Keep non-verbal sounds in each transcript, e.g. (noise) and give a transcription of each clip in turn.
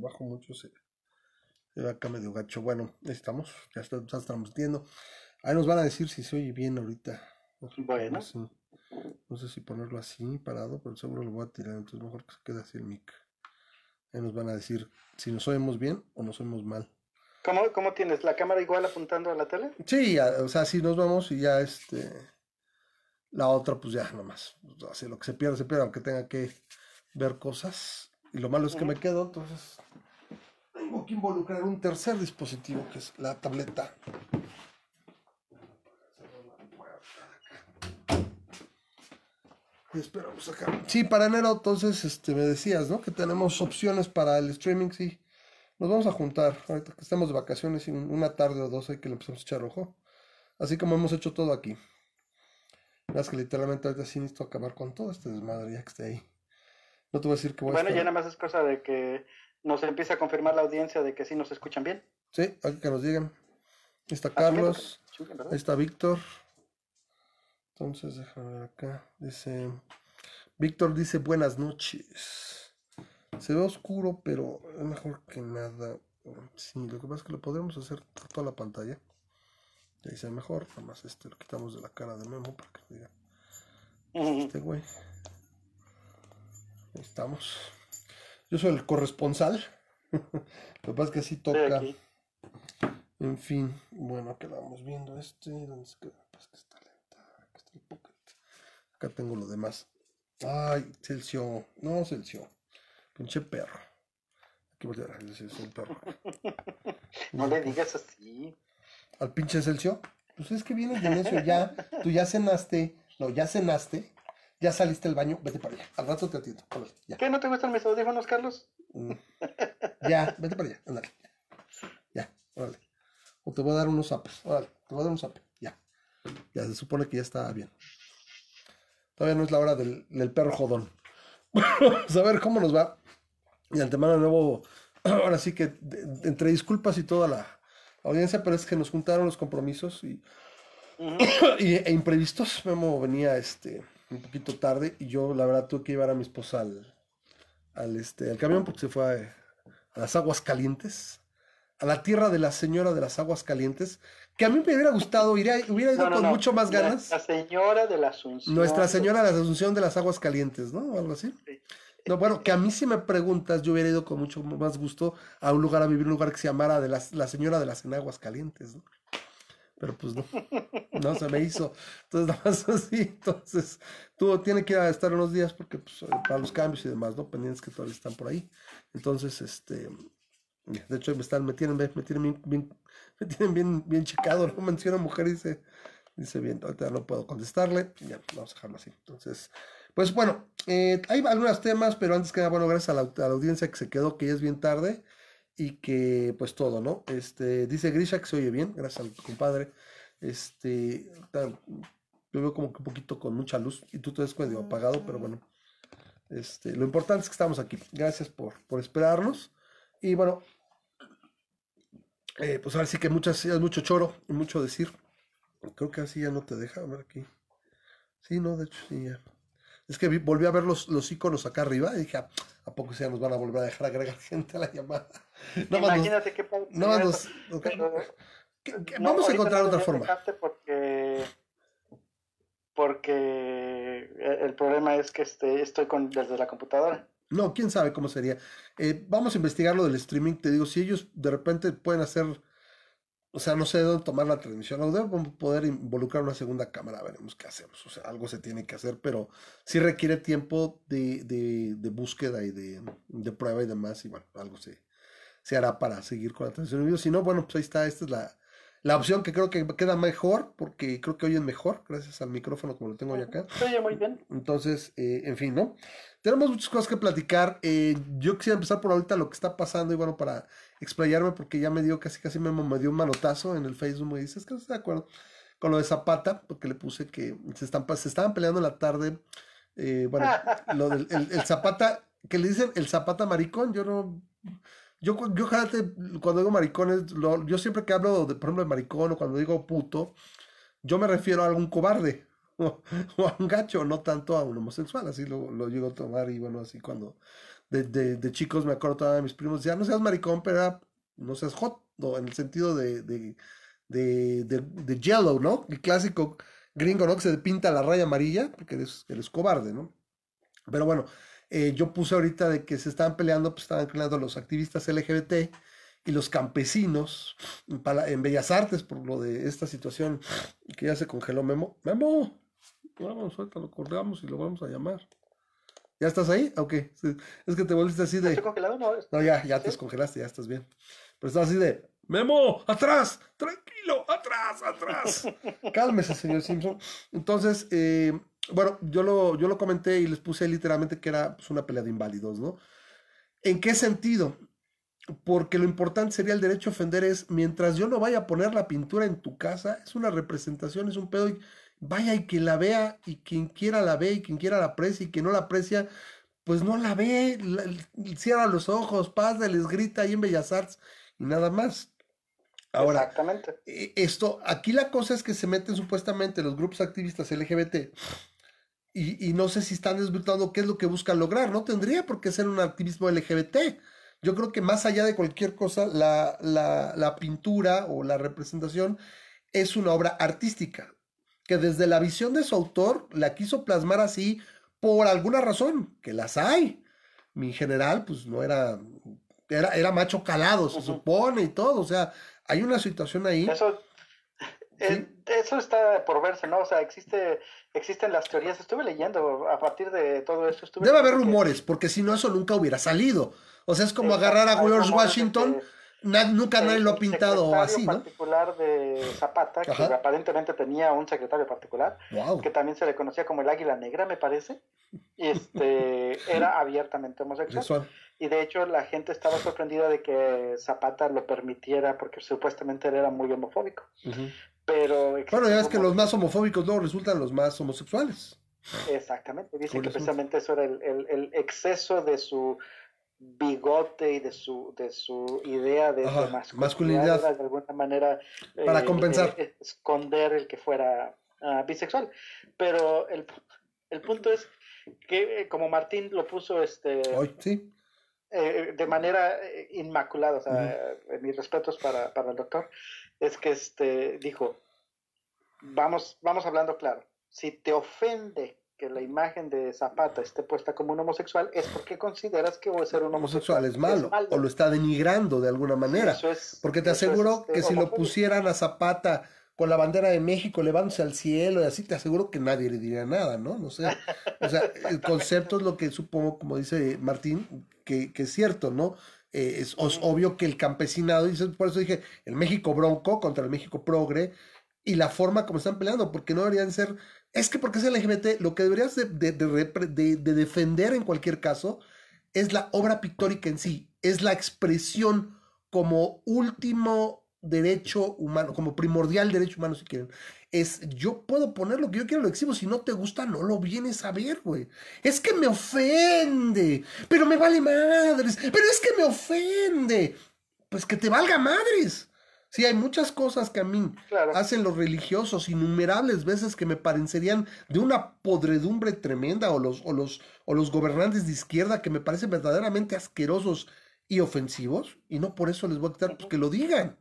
bajo mucho se, se ve acá medio gacho. Bueno, ahí estamos, ya, está, ya estamos viendo. Ahí nos van a decir si se oye bien ahorita. Bueno. no sé, no sé si ponerlo así parado, pero seguro lo voy a tirar, entonces mejor que se quede así el mic. Ahí nos van a decir si nos oímos bien o nos oímos mal. ¿Cómo, ¿Cómo tienes? ¿La cámara igual apuntando a la tele? Sí, ya, o sea, sí nos vamos y ya este. La otra, pues ya nomás. Así lo que se pierde, se pierde, aunque tenga que ver cosas. Y lo malo es que me quedo, entonces. Tengo que involucrar un tercer dispositivo que es la tableta. Y esperamos acá. Sí, para enero, entonces, este, me decías, ¿no? Que tenemos opciones para el streaming, sí. Nos vamos a juntar, ahorita que estamos de vacaciones, y un- una tarde o dos hay que le empezamos a echar ojo. Así como hemos hecho todo aquí. Es que literalmente ahorita sí necesito acabar con todo este desmadre ya que esté ahí. No te voy a decir que voy a Bueno, ya nada más es cosa de que nos empiece a confirmar la audiencia de que sí nos escuchan bien. Sí, hay que nos digan. Ahí está Ah, Carlos, ahí está Víctor. Entonces, déjame ver acá. Dice, Víctor dice buenas noches. Se ve oscuro, pero es mejor que nada. Sí, lo que pasa es que lo podremos hacer toda la pantalla. Y ahí se ve mejor. Nada más este lo quitamos de la cara de Memo para que diga (laughs) este güey. Ahí estamos. Yo soy el corresponsal. (laughs) Lo que pasa es que así Estoy toca. En fin, bueno, quedamos viendo este. ¿Dónde se queda? Pues que está lenta. Acá está el pocket. Acá tengo lo demás. Ay, Celcio. No, Celcio. Pinche perro. Aquí voy a es el perro. (laughs) No le digas así. Al pinche Celcio. Pues es que vienes de necio ya. Tú ya cenaste. No, ya cenaste. Ya saliste al baño. Vete para allá. Al rato te atiendo. Ya. ¿Qué? ¿No te gustan mis audífonos, Carlos? Mm. Ya, vete para allá, ándale. Ya, órale. O te voy a dar unos zapes, órale, te voy a dar un zape, ya. Ya se supone que ya está bien. Todavía no es la hora del, del perro jodón. Vamos a ver cómo nos va. Y antemano de nuevo, (clears throat) ahora sí que de- de- entre disculpas y toda la audiencia, pero es que nos juntaron los compromisos y, (clears throat) y- e imprevistos. Memo venía este un poquito tarde y yo la verdad tuve que llevar a mi esposa al, al, este, al camión porque se fue a, a las aguas calientes, a la tierra de la señora de las aguas calientes, que a mí me hubiera gustado, iría, hubiera ido No, no, con no. mucho más La- ganas. La, señora de la Asunción. Nuestra Señora de la Asunción de las Aguas Calientes, ¿no? O algo así. Sí. No, bueno, que a mí si me preguntas, yo hubiera ido con mucho más gusto a un lugar a vivir, un lugar que se llamara de las, la Señora de las Enaguas Calientes, ¿no? Pero pues no, no se me hizo. Entonces, (laughs) nada más así. Entonces, tú tiene que estar unos días porque, pues, para los cambios y demás, ¿no? Pendientes que todavía están por ahí. Entonces, este, de hecho, me están, me tienen, me tienen bien, bien- (laughs) me tienen bien, bien checado, ¿no? (laughs) Menciona mujer y dice, dice bien, ahorita no puedo contestarle, y ya, vamos a dejarlo así. Entonces, pues bueno, eh, hay algunos temas, pero antes que nada, bueno, gracias a la, a la audiencia que se quedó, que ya es bien tarde, y que pues todo, ¿no? Este, dice Grisha que se oye bien, gracias al compadre. Este, yo veo como que un poquito con mucha luz, y tú te ves medio apagado, pero bueno. Este, lo importante es que estamos aquí. Gracias por, por esperarnos. Y bueno, eh, pues ahora sí que muchas, mucho choro y mucho decir. Creo que así ya no te deja. A ver aquí. Sí, no, de hecho sí ya. Es que vi- volví a ver los, los iconos acá arriba y dije, "Ah, ¿a poco se nos van a volver a dejar agregar (laughs) gente a la llamada? Imagínate qué sería nos- eso. ok, Pero, ¿qué- qué- no, vamos a encontrar no otra forma. Porque, porque el el problema es que este, estoy con, desde la computadora. No, quién sabe cómo sería. Eh, vamos a investigar lo del streaming. Te digo, si ellos de repente pueden hacer, o sea, no sé de dónde tomar la transmisión, o deben poder involucrar una segunda cámara, veremos qué hacemos. O sea, algo se tiene que hacer, pero sí requiere tiempo de, de- de búsqueda y de, de prueba y demás. Y bueno, algo se, se hará para seguir con la transmisión en vivo. Si no, bueno, pues ahí está. Esta es la, la opción que creo que queda mejor, porque creo que oyen mejor, gracias al micrófono como lo tengo yo acá. Se oye muy bien. Entonces, eh, en fin, ¿no? Tenemos muchas cosas que platicar. eh, yo quisiera empezar por ahorita lo que está pasando y bueno, para explayarme, porque ya me dio casi, casi me, me dio un manotazo en el Facebook. Me dice, es que no estoy de acuerdo con lo de Zapata, porque le puse que se, están, se estaban peleando en la tarde. eh, bueno, (laughs) lo del el, el Zapata, que le dicen el Zapata maricón, yo no. Yo, yo cuando digo maricones, lo- yo siempre que hablo, de, por ejemplo, de maricón o cuando digo puto, yo me refiero a algún cobarde (laughs) o, o a un gacho, no tanto a un homosexual, así lo, lo llego a tomar y bueno, así cuando de, de, de chicos, me acuerdo todavía de mis primos, decían, no seas maricón, pero era, no seas hot, no, en el sentido de, de, de yellow, ¿no? El clásico gringo, ¿no? Que se pinta la raya amarilla, porque eres, eres cobarde, ¿no? Pero bueno, eh, yo puse ahorita de que se estaban peleando, pues estaban peleando los activistas LGBT y los campesinos en, en Bellas Artes por lo de esta situación que ya se congeló Memo. Memo, vamos, ahorita lo colgamos y lo vamos a llamar. ¿Ya estás ahí? Ok, sí, es que te volviste así de... ¿Estoy congelado? No, No, ya, ya te descongelaste, ya estás bien. Pero estás así de, Memo, atrás, tranquilo, atrás, atrás. (laughs) Cálmese, señor Simpson. Entonces, eh, bueno, yo lo, yo lo comenté y les puse literalmente que era pues, una pelea de inválidos, ¿no? ¿En qué sentido? Porque lo importante sería el derecho a ofender es, mientras yo no vaya a poner la pintura en tu casa, es una representación, es un pedo, y vaya y que la vea, y quien quiera la ve, y quien quiera la aprecia, y quien no la aprecia, pues no la ve, la- cierra los ojos, pasa, les grita ahí en Bellas Artes, y nada más. Ahora, Exactamente. eh, esto, aquí la cosa es que se meten supuestamente los grupos activistas LGBT y, y no sé si están desvirtuando qué es lo que buscan lograr. No tendría por qué ser un activismo LGBT. Yo creo que más allá de cualquier cosa, la, la, la pintura o la representación es una obra artística, que desde la visión de su autor la quiso plasmar así por alguna razón, que las hay. Mi general, pues no era, era, era macho calado, se supone y todo. O sea, hay una situación ahí. Eso, eh, eso está por verse, ¿no? O sea, existe, existen las teorías. Estuve leyendo a partir de todo esto. Estuve Debe haber que- rumores, porque si no, eso nunca hubiera salido. O sea, es como Exacto, agarrar a George Washington, na- nunca nadie lo ha pintado así, ¿no? particular de Zapata, que Ajá. aparentemente tenía un secretario particular, Wow. que también se le conocía como el Águila Negra, me parece, y este, (laughs) era abiertamente homosexual. Sexual. Y de hecho la gente estaba sorprendida de que Zapata lo permitiera porque supuestamente él era muy homofóbico. Ujú. Pero Bueno, ya ves que los más homofóbicos luego resultan los más homosexuales. Exactamente, dice Por que precisamente eso era el, el- el exceso de su bigote y de su de su idea de, de Ajá, masculinidad, masculinidad. de alguna manera Para compensar. eh, esconder el que fuera ah, bisexual. Pero el, el punto es que eh, como Martín lo puso este Hoy, sí. eh, de manera eh, inmaculada, o sea, eh, mis respetos para, para el doctor, es que este dijo, vamos, vamos hablando claro, si te ofende que la imagen de Zapata esté puesta como un homosexual, es porque consideras que ser un Homosexual es malo, o lo está denigrando de alguna manera. Es- Porque te es, aseguro este, que si lo pusieran a Zapata con la bandera de México elevándose al cielo y así, te aseguro que nadie le diría nada, ¿no? No sé. O sea, el (laughs) concepto es lo que supongo, como dice Martín, que, que es cierto, ¿no? Eh, es, es obvio que el campesinado, dice, por eso dije, el México bronco contra el México progre, y la forma como están peleando, porque no deberían ser, es que porque es LGBT, lo que deberías de, de- de defender en cualquier caso es la obra pictórica en sí, es la expresión como último derecho humano, como primordial derecho humano si quieren. Es, yo puedo poner lo que yo quiero, lo exhibo, si no te gusta, no lo vienes a ver, güey. Es que me ofende, pero me vale madres, pero es que me ofende. Pues que te valga madres. Sí, hay muchas cosas que a mí Claro. hacen los religiosos, innumerables veces que me parecerían de una podredumbre tremenda, o los, o los, o los gobernantes de izquierda que me parecen verdaderamente asquerosos y ofensivos, y no por eso les voy a quitar, pues que lo digan.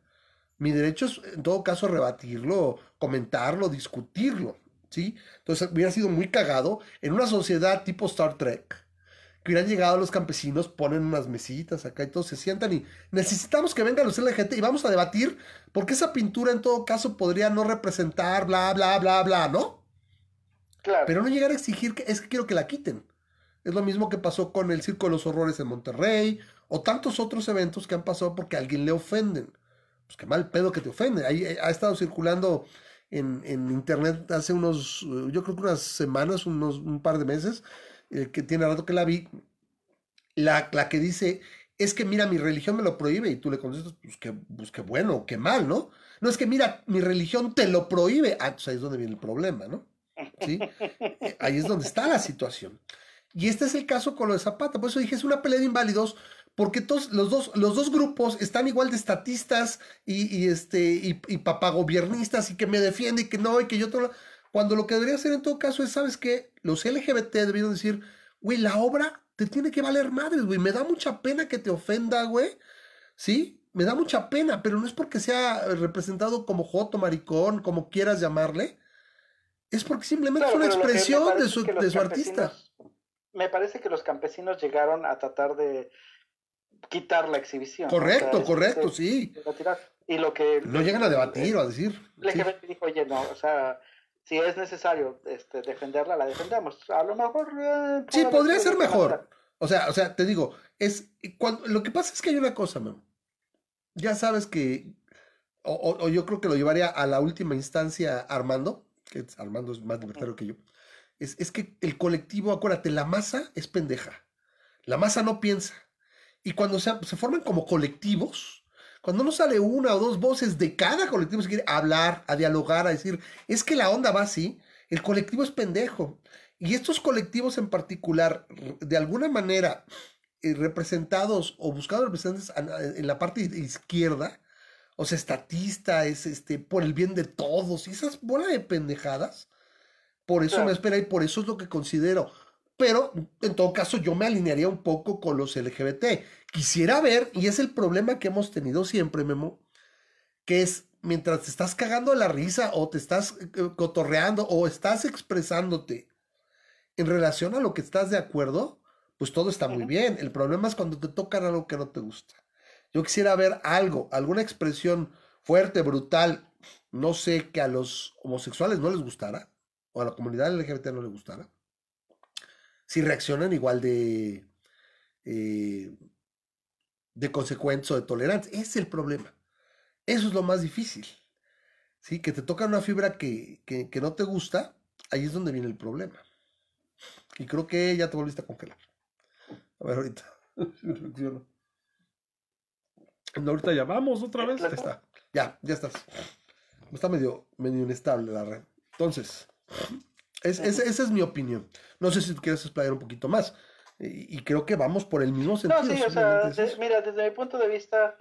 Mi derecho es, en todo caso, rebatirlo, comentarlo, discutirlo, ¿sí? Entonces hubiera sido muy cagado en una sociedad tipo Star Trek, que hubieran llegado los campesinos, ponen unas mesitas acá y todos se sientan y necesitamos que vengan los LGBT y vamos a debatir porque esa pintura en todo caso podría no representar bla, bla, bla, bla, ¿no? Claro. Pero no llegar a exigir que es que quiero que la quiten. Es lo mismo que pasó con el Circo de los Horrores en Monterrey o tantos otros eventos que han pasado porque a alguien le ofenden. Pues qué mal pedo que te ofende. Ahí eh, ha estado circulando en, en internet hace unos, eh, yo creo que unas semanas, unos, un par de meses, eh, que tiene rato que la vi, la, la que dice, es que mira, mi religión me lo prohíbe y tú le contestas, pues qué, pues qué bueno, qué mal, ¿no? No es que mira, mi religión te lo prohíbe. Ah, pues ahí es donde viene el problema, ¿no? ¿Sí? Eh, Ahí es donde está la situación. Y este es el caso con lo de Zapata. Por eso dije, es una pelea de inválidos, porque todos, los, dos, los dos grupos están igual de estatistas y, y este, y, y papagobiernistas y que me defiende y que no, y que yo todo. Cuando lo que debería hacer en todo caso es, ¿sabes qué? Los LGBT debieron decir, güey, la obra te tiene que valer madres, güey. Me da mucha pena que te ofenda, güey. ¿Sí? Me da mucha pena, pero no es porque sea representado como joto, maricón, como quieras llamarle. Es porque simplemente es una expresión de su, de su artista. Me parece que los campesinos llegaron a tratar de quitar la exhibición. Correcto, correcto, sí. Y lo que... No llegan a debatir o a decir. Le dijo, oye, no, o sea, si es necesario este, defenderla, la defendemos. A lo mejor... Eh, sí, podría ser mejor. O sea, o sea, te digo, es cuando, lo que pasa es que hay una cosa, man. Ya sabes que, o, yo creo que lo llevaría a la última instancia Armando, que Armando es más libertario que yo, es, es que el colectivo, acuérdate, la masa es pendeja. La masa no piensa. Y cuando se, se forman como colectivos, cuando no sale una o dos voces de cada colectivo, se quiere hablar, a dialogar, a decir, es que la onda va así, el colectivo es pendejo. Y estos colectivos en particular, de alguna manera, eh, representados o buscados representantes en la parte izquierda, o sea, estatista, es este, por el bien de todos, y esas bolas de pendejadas, por eso me espera y por eso es lo que considero. Pero en todo caso, yo me alinearía un poco con los LGBT quisiera ver, y es el problema que hemos tenido siempre, Memo, que es mientras te estás cagando la risa o te estás eh, cotorreando o estás expresándote en relación a lo que estás de acuerdo, pues todo está muy bien. El problema es cuando te tocan algo que no te gusta. Yo quisiera ver algo, alguna expresión fuerte, brutal, no sé, que a los homosexuales no les gustara, o a la comunidad LGBT no les gustara. Si reaccionan igual de eh, de consecuencia o de tolerancia. Ese es el problema. Eso es lo más difícil. ¿Sí? Que te toca una fibra que, no te gusta, ahí es donde viene el problema. Y creo que ya te volviste a congelar. A ver, ahorita. (laughs) no. ahorita ya vamos otra vez. Ya está. Ya, ya estás. Está medio, medio inestable la red. Entonces, esa es mi opinión. No sé si tú quieres explayar un poquito más. Y, creo que vamos por el mismo sentido. No, sí, o sea, mira, desde mi punto de vista,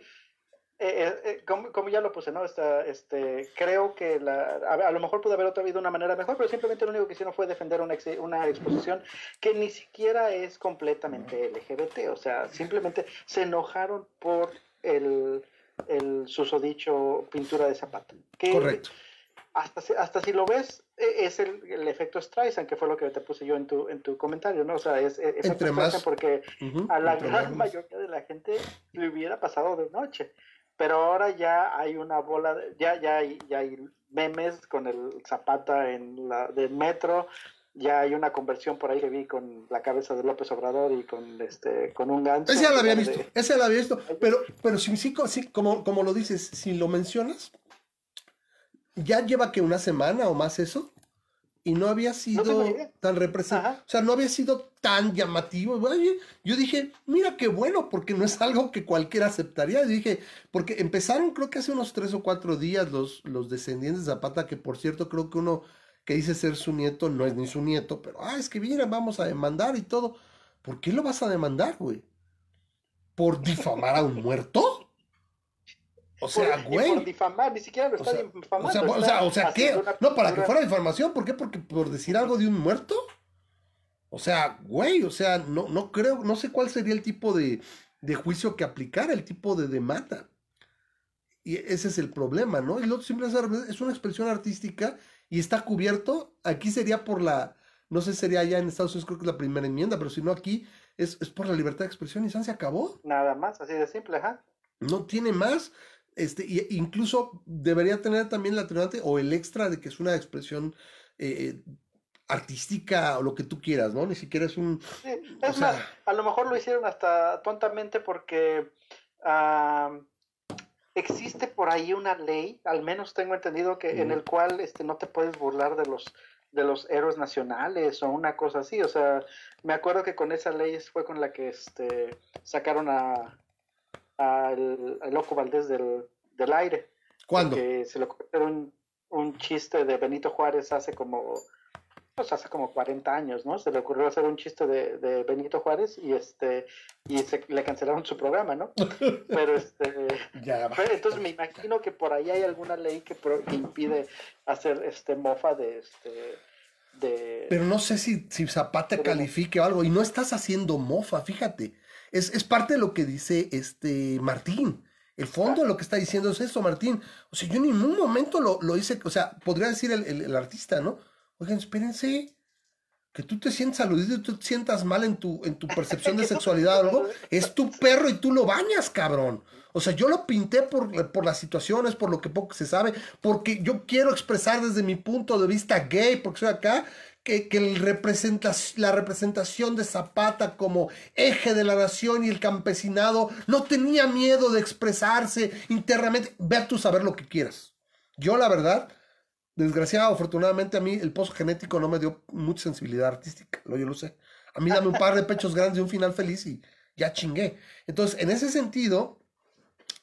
eh, eh, eh, como, ya lo puse, ¿no? Esta, este, creo que la, a, lo mejor pudo haber otra habido una manera mejor, pero simplemente lo único que hicieron fue defender una, una exposición que ni siquiera es completamente LGBT, o sea, simplemente se enojaron por el, el susodicho pintura de zapato. Correcto hasta, hasta si lo ves, es el, el, efecto Streisand, que fue lo que te puse yo en tu, en tu comentario, ¿no? O sea, es, es efecto Streisand porque a la gran mayoría de la gente le hubiera pasado de noche. Pero ahora ya hay una bola, ya, ya, hay, ya hay memes con el Zapata en la del metro, ya hay una conversión por ahí que vi con la cabeza de López Obrador y con este con un gancho. Ese ya lo había visto, ese ya lo había visto, pero, pero si, sí, como, como lo dices, si lo mencionas, ya lleva que una semana o más eso y no había sido tan representativo, o sea, no había sido tan llamativo. yo dije, mira qué bueno, porque no es algo que cualquiera aceptaría. dije, porque empezaron creo que hace unos tres o cuatro días los, los descendientes de Zapata, que por cierto creo que uno que dice ser su nieto no es ni su nieto, pero, ah, es que mira, vamos a demandar y todo. ¿Por qué lo vas a demandar, güey? ¿Por difamar a un muerto? O sea, güey. Por difamar, ni siquiera lo está difamando. O sea, o sea, ¿qué? No, para que fuera difamación, ¿por qué? Porque por decir algo de un muerto. O sea, güey, o sea, no, no creo, no sé cuál sería el tipo de, de juicio que aplicar, el tipo de demanda. Y ese es el problema, ¿no? Y lo simple es una expresión artística y está cubierto. Aquí sería por la, no sé, sería allá en Estados Unidos, creo que es la primera enmienda, pero si no aquí es, es por la libertad de expresión y se acabó. Nada más, así de simple, ¿ajá? No tiene más. Este, y incluso debería tener también la atenuante o el extra de que es una expresión eh, artística o lo que tú quieras, ¿no? Ni siquiera es un... es más, a lo mejor lo hicieron hasta tontamente porque existe por ahí una ley, al menos tengo entendido que en el cual este, no te puedes burlar de los de los héroes nacionales o una cosa así, o sea, me acuerdo que con esa ley fue con la que este, sacaron a, al, Loco Valdés del, del aire. ¿Cuándo? Que se le ocurrió un, un chiste de Benito Juárez hace como pues hace como 40 años, ¿no? Se le ocurrió hacer un chiste de, de Benito Juárez y este y se, le cancelaron su programa, ¿no? (laughs) Pero este ya, entonces me imagino que por ahí hay alguna ley que, que impide hacer este mofa de este de... Pero no sé si, si Zapata califique o algo, y no estás haciendo mofa, fíjate. Es, es parte de lo que dice este Martín. El fondo de lo que está diciendo es eso, Martín. O sea, yo en ningún momento lo, lo hice, o sea, podría decir el, el, artista, ¿no? Oigan, espérense, que tú te sientas aludido tú te sientas mal en tu, en tu percepción de sexualidad o algo, es tu perro y tú lo bañas, cabrón. O sea, yo lo pinté por, por las situaciones, por lo que poco se sabe, porque yo quiero expresar desde mi punto de vista gay, porque soy acá, que, que la representación de Zapata como eje de la nación y el campesinado no tenía miedo de expresarse internamente. Ve tú saber lo que quieras. Yo, la verdad, desgraciado, afortunadamente a mí el pozo genético no me dio mucha sensibilidad artística, lo yo lo sé. A mí dame un par de pechos grandes y un final feliz y ya chingué. Entonces, en ese sentido,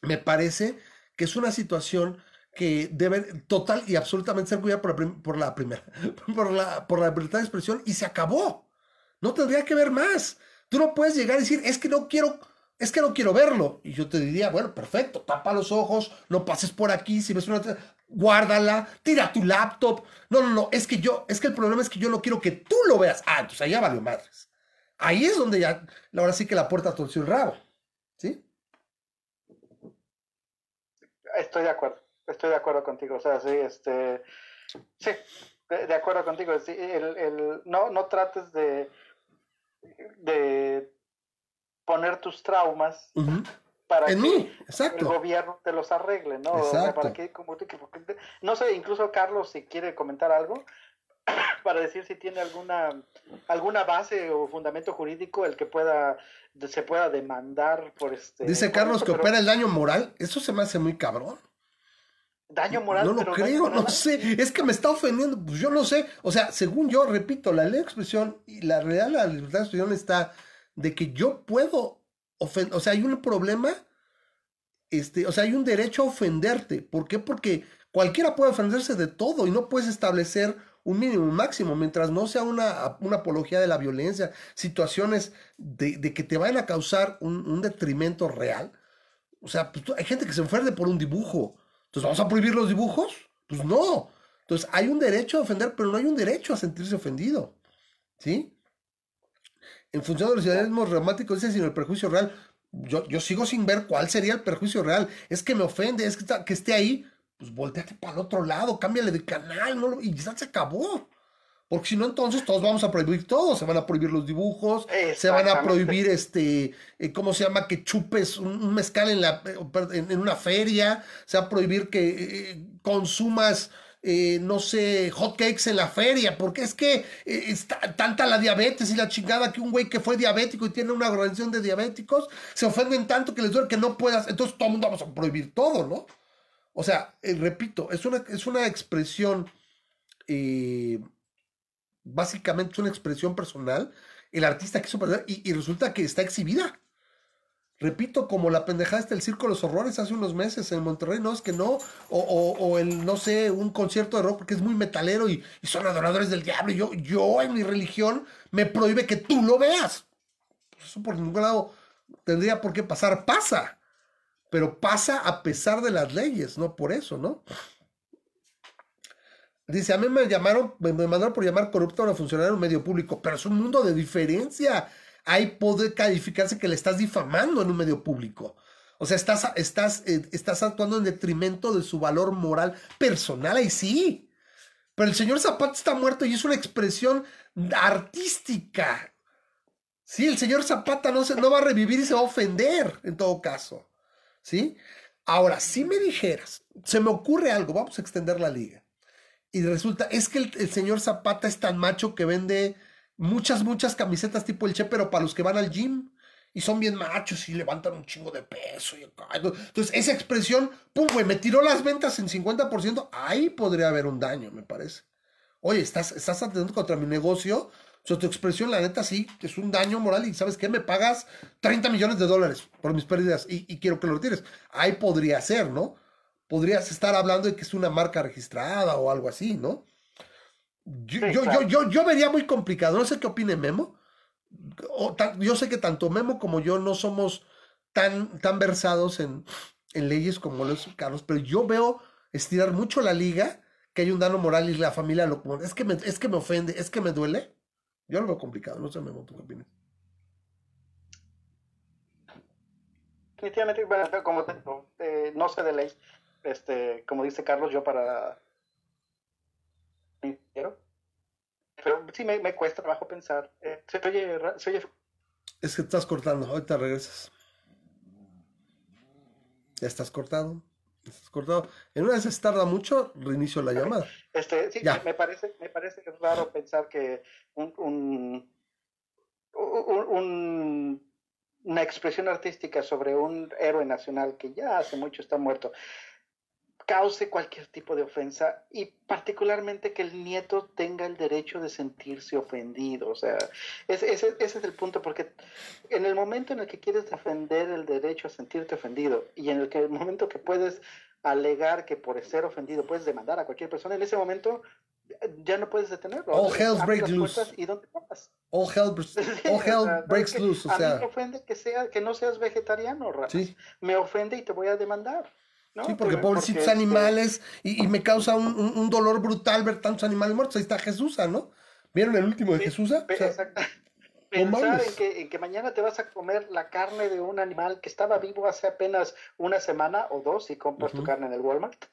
me parece que es una situación que debe total y absolutamente ser cuidada por la, por la primera, (laughs) por la, por la libertad de expresión y se acabó. No tendría que ver más. Tú no puedes llegar y decir, es que no quiero, es que no quiero verlo. Y yo te diría, bueno, perfecto, tapa los ojos, no pases por aquí, si ves una guárdala, tira tu laptop. No, no, no, es que yo, es que el problema es que yo no quiero que tú lo veas. Ah, entonces allá valió madres. Ahí es donde ya, ahora sí que la puerta torció el rabo. ¿Sí? Estoy de acuerdo, estoy de acuerdo contigo. O sea, sí, este, sí, de, de acuerdo contigo. Sí, el, el, no, no trates de, de poner tus traumas Uh -huh. para En que mí, exacto. el gobierno te los arregle, ¿no? O sea, para que, como que- no sé, incluso Carlos, si quiere comentar algo, (coughs) para decir si tiene alguna alguna base o fundamento jurídico el que pueda se pueda demandar por este Dice Carlos que pero opera el daño moral. Eso se me hace muy cabrón. Daño moral No lo pero creo, no sé. Es que me está ofendiendo. Pues yo no sé. O sea, según yo, repito, la ley de expresión y la real la libertad de expresión está de que yo puedo ofender. O sea, hay un problema. Este, o sea, hay un derecho a ofenderte. ¿Por qué? Porque cualquiera puede ofenderse de todo y no puedes establecer un mínimo un máximo mientras no sea una, una apología de la violencia, situaciones de, de que te vayan a causar un, un detrimento real. O sea, pues, hay gente que se ofende por un dibujo. Entonces, ¿vamos a prohibir los dibujos? Pues no. Entonces, hay un derecho a ofender, pero no hay un derecho a sentirse ofendido. ¿Sí? En función de los idealismos románticos, dice, sino el perjuicio real. Yo, yo sigo sin ver cuál sería el perjuicio real. Es que me ofende, es que, está- que esté ahí. Pues volteate para el otro lado, cámbiale de canal, ¿no? y ya se acabó. Porque si no, entonces todos vamos a prohibir todo. Se van a prohibir los dibujos, se van a prohibir este, eh, ¿cómo se llama? Que chupes un, mezcal en, la, eh, en, una feria, se va a prohibir que eh, consumas, eh, no sé, hotcakes en la feria, porque es que eh, está tanta la diabetes y la chingada que un güey que fue diabético y tiene una organización de diabéticos, se ofenden tanto que les duele que no puedas, entonces todo el mundo vamos a prohibir todo, ¿no? O sea, repito, es una, es una expresión, eh, básicamente es una expresión personal. El artista quiso perder y, y resulta que está exhibida. Repito, como la pendejada está el Circo de los Horrores hace unos meses en Monterrey, no es que no, o, el, no sé, un concierto de rock porque es muy metalero y, y son adoradores del diablo. Y yo, yo en mi religión me prohíbe que tú lo veas. Pues eso por ningún lado tendría por qué pasar. Pasa, pero pasa a pesar de las leyes, no por eso, ¿no? Dice, a mí me llamaron, me mandaron por llamar corrupto a una funcionaria de un medio público, pero es un mundo de diferencia. Ahí puede calificarse que le estás difamando en un medio público. O sea, estás, estás, eh, estás actuando en detrimento de su valor moral personal, ahí sí. Pero el señor Zapata está muerto y es una expresión artística. Sí, el señor Zapata no, se, no va a revivir y se va a ofender en todo caso. ¿Sí? Ahora, si me dijeras, se me ocurre algo, vamos a extender la liga. Y resulta, es que el, señor Zapata es tan macho que vende muchas, muchas camisetas tipo el Che, pero para los que van al gym y son bien machos y levantan un chingo de peso. Y. Entonces, esa expresión, pum, güey, me tiró las ventas en 50%. Ahí podría haber un daño, me parece. Oye, estás, estás atentando contra mi negocio. O sea, tu expresión, la neta, sí, es un daño moral. Y ¿sabes qué? Me pagas 30 millones de dólares por mis pérdidas y, y quiero que lo retires. Ahí podría ser, ¿no? Podrías estar hablando de que es una marca registrada o algo así, ¿no? Yo, Sí, yo, claro. yo, yo, yo vería muy complicado. No sé qué opine Memo. O tan- yo sé que tanto Memo como yo no somos tan, tan versados en, en leyes como lo es Carlos, pero yo veo estirar mucho la liga que hay un daño moral y la familia lo es que me, es que me ofende, es que me duele. Yo lo veo complicado, no sé, me ¿tú qué opinas? Definitivamente, bueno, como eh, no sé de ley, este, como dice Carlos, yo para pero sí me, me cuesta trabajo pensar. Eh, se, oye, se oye es que estás cortando, ahorita regresas. Ya estás cortado. Estás cortado. En una vez se tarda mucho, reinicio la llamada. Este, sí, ya. me parece, me parece raro pensar que un, un, un, una expresión artística sobre un héroe nacional que ya hace mucho está muerto cause cualquier tipo de ofensa y particularmente que el nieto tenga el derecho de sentirse ofendido. O sea, ese, ese, es el punto, porque en el momento en el que quieres defender el derecho a sentirte ofendido y en el, que, el momento que puedes alegar que por ser ofendido puedes demandar a cualquier persona, en ese momento ya no puedes detenerlo. All hell breaks loose. ¿Y dónde All hell, (laughs) all hell breaks loose. O sea. A mí me ofende que, sea, que no seas vegetariano, Sí. Me ofende y te voy a demandar. Sí, porque pobrecitos animales, y, me causa un, dolor brutal ver tantos animales muertos. Ahí está Jesús, ¿no? ¿Vieron el último de Jesús? (laughs) Pensar en que, en que, mañana te vas a comer la carne de un animal que estaba vivo hace apenas una semana o dos y compras tu carne en el Walmart,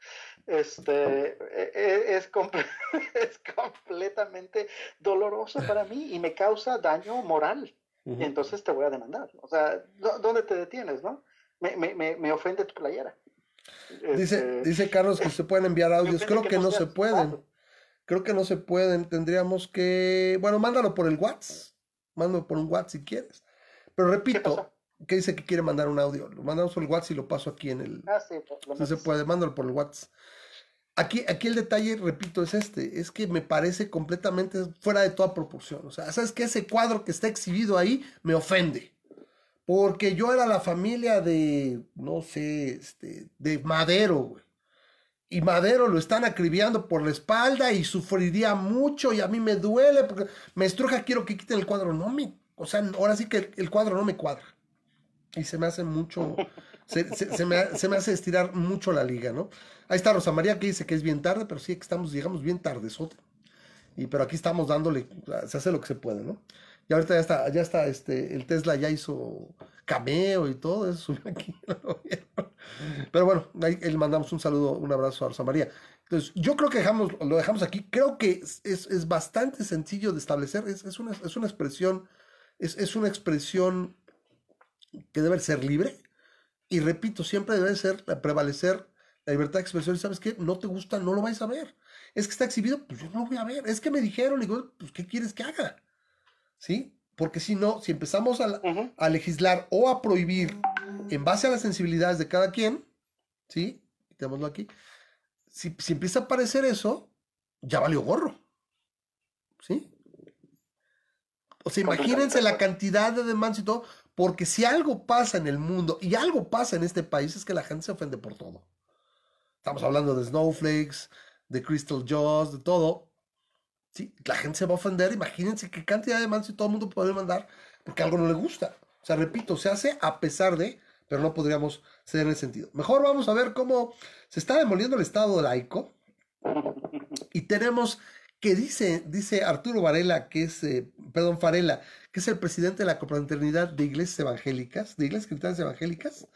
este, e, e, es, (laughs) es completamente doloroso para mí y me causa daño moral. Y entonces te voy a demandar. O sea, ¿dónde te detienes, no? Me, me, me ofende tu playera. Dice, este, dice Carlos que se pueden enviar audios. Creo que, no, se pueden. Creo que no se pueden. Tendríamos que. Bueno, mándalo por el WhatsApp. Mándalo por un WhatsApp si quieres. Pero repito, que dice que quiere mandar un audio. Lo mandamos por el WhatsApp y lo paso aquí en el. Ah, sí, no se puede, mándalo por el WhatsApp. Aquí, aquí el detalle, repito, es este, es que me parece completamente fuera de toda proporción. O sea, ¿sabes que Ese cuadro que está exhibido ahí me ofende. Porque yo era la familia de, no sé, este, de Madero, güey. Y Madero lo están acribillando por la espalda y sufriría mucho y a mí me duele porque me estruja, quiero que quiten el cuadro. No me, o sea, ahora sí que el, cuadro no me cuadra. Y se me hace mucho, se, me, se, me, hace estirar mucho la liga, ¿no? Ahí está Rosa María que dice que es bien tarde, pero sí que estamos, llegamos bien tarde, Y pero aquí estamos dándole, se hace lo que se puede, ¿no? Y ahorita ya está, ya está, este, el Tesla ya hizo cameo y todo eso aquí. (laughs) Pero bueno, ahí le mandamos un saludo, un abrazo a Rosa María. Entonces, yo creo que dejamos, lo dejamos aquí. Creo que es, bastante sencillo de establecer. Es, una, es una expresión, es, una expresión que debe ser libre. Y repito, siempre debe ser prevalecer la libertad de expresión. Y sabes qué, no te gusta, no lo vais a ver. Es que está exhibido, pues yo no lo voy a ver. Es que me dijeron, digo, pues ¿qué quieres que haga? ¿Sí? Porque si no, si empezamos a, legislar o a prohibir en base a las sensibilidades de cada quien, ¿sí? Quitémoslo aquí. Si, empieza a aparecer eso, ya valió gorro. ¿Sí? O sea, imagínense la cantidad de demandas y todo, porque si algo pasa en el mundo y algo pasa en este país es que la gente se ofende por todo. Estamos hablando de snowflakes, de crystal jaws, de todo. Sí, la gente se va a ofender. Imagínense qué cantidad de demandas y todo el mundo puede mandar porque algo no le gusta. O sea, repito, se hace a pesar de, pero no podríamos ser en ese sentido. Mejor vamos a ver cómo se está demoliendo el Estado laico. Y tenemos que dice, dice Arturo Varela, que es, eh, perdón, que es el presidente de la confraternidad de iglesias evangélicas, de iglesias cristianas evangélicas,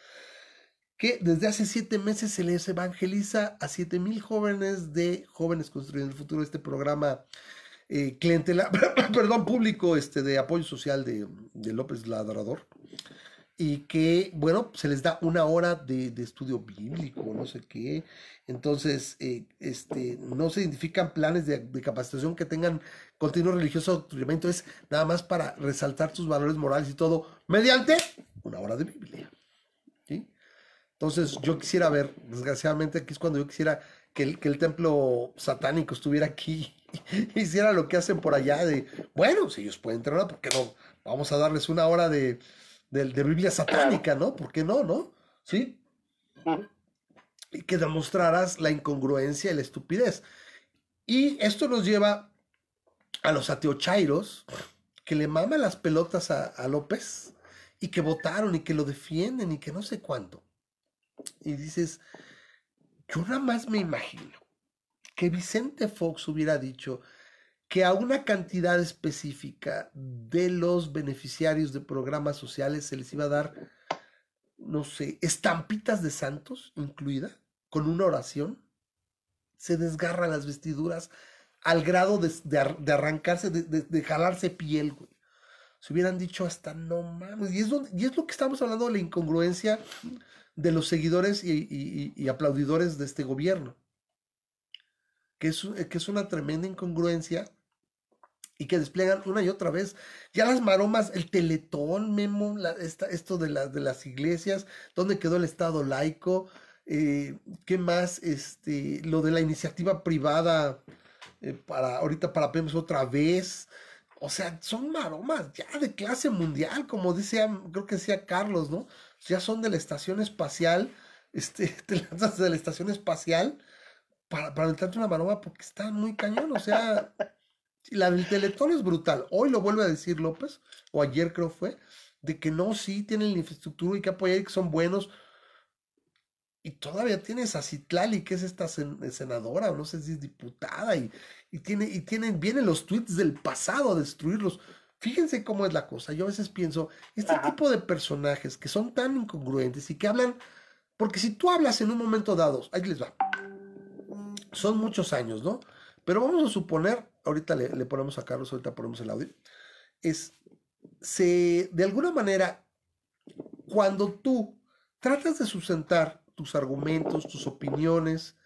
que desde hace siete meses se les evangeliza a siete mil jóvenes de Jóvenes Construyendo el Futuro, este programa eh, clientela, (laughs) perdón, público este, de apoyo social de, López Ladrador, y que, bueno, se les da una hora de, estudio bíblico, no sé qué, entonces, eh, este, no se identifican planes de, capacitación que tengan continuo religioso, es nada más para resaltar sus valores morales y todo, mediante una hora de Biblia. Entonces yo quisiera ver, desgraciadamente aquí es cuando yo quisiera que el, que el templo satánico estuviera aquí (laughs) y hiciera lo que hacen por allá de, bueno, si ellos pueden entrenar, ¿por qué no? Vamos a darles una hora de, Biblia satánica, ¿no? ¿Por qué no, no? ¿Sí? Y que demostraras la incongruencia y la estupidez. Y esto nos lleva a los ateochairos que le maman las pelotas a, a López y que votaron y que lo defienden y que no sé cuánto y dices, yo nada más me imagino que Vicente Fox hubiera dicho que a una cantidad específica de los beneficiarios de programas sociales se les iba a dar, no sé, estampitas de santos incluida, con una oración, se desgarran las vestiduras al grado de, arrancarse, de, jalarse piel. Se hubieran dicho hasta no mames. Y es, y es lo que estamos hablando de la incongruencia de los seguidores y, aplaudidores de este gobierno. Que es, que es una tremenda incongruencia y que despliegan una y otra vez. Ya las maromas, el teletón, Memo, esto de, de las iglesias, dónde quedó el Estado laico, eh, qué más, este, lo de la iniciativa privada eh, para ahorita para PEMS otra vez. O sea, son maromas ya de clase mundial, como decía, creo que decía Carlos, ¿no? Ya son de la estación espacial, este, (laughs) te lanzas de la estación espacial para, para una maroma porque está muy cañón, o sea, la del Teletón es brutal. Hoy lo vuelve a decir López, o ayer creo fue, de que no, sí tienen la infraestructura y que apoyar y que son buenos. Y todavía tienes a Citlali, que es esta senadora, o no sé si es diputada, y, y, tiene, y tienen, vienen los tweets del pasado a destruirlos. Fíjense cómo es la cosa. Yo a veces pienso, este tipo de personajes que son tan incongruentes y que hablan, porque si tú hablas en un momento dado, ahí les va, son muchos años, ¿no? Pero vamos a suponer, ahorita le, ponemos a Carlos, ahorita ponemos el audio, es, se, de alguna manera, cuando tú tratas de sustentar tus argumentos, tus opiniones,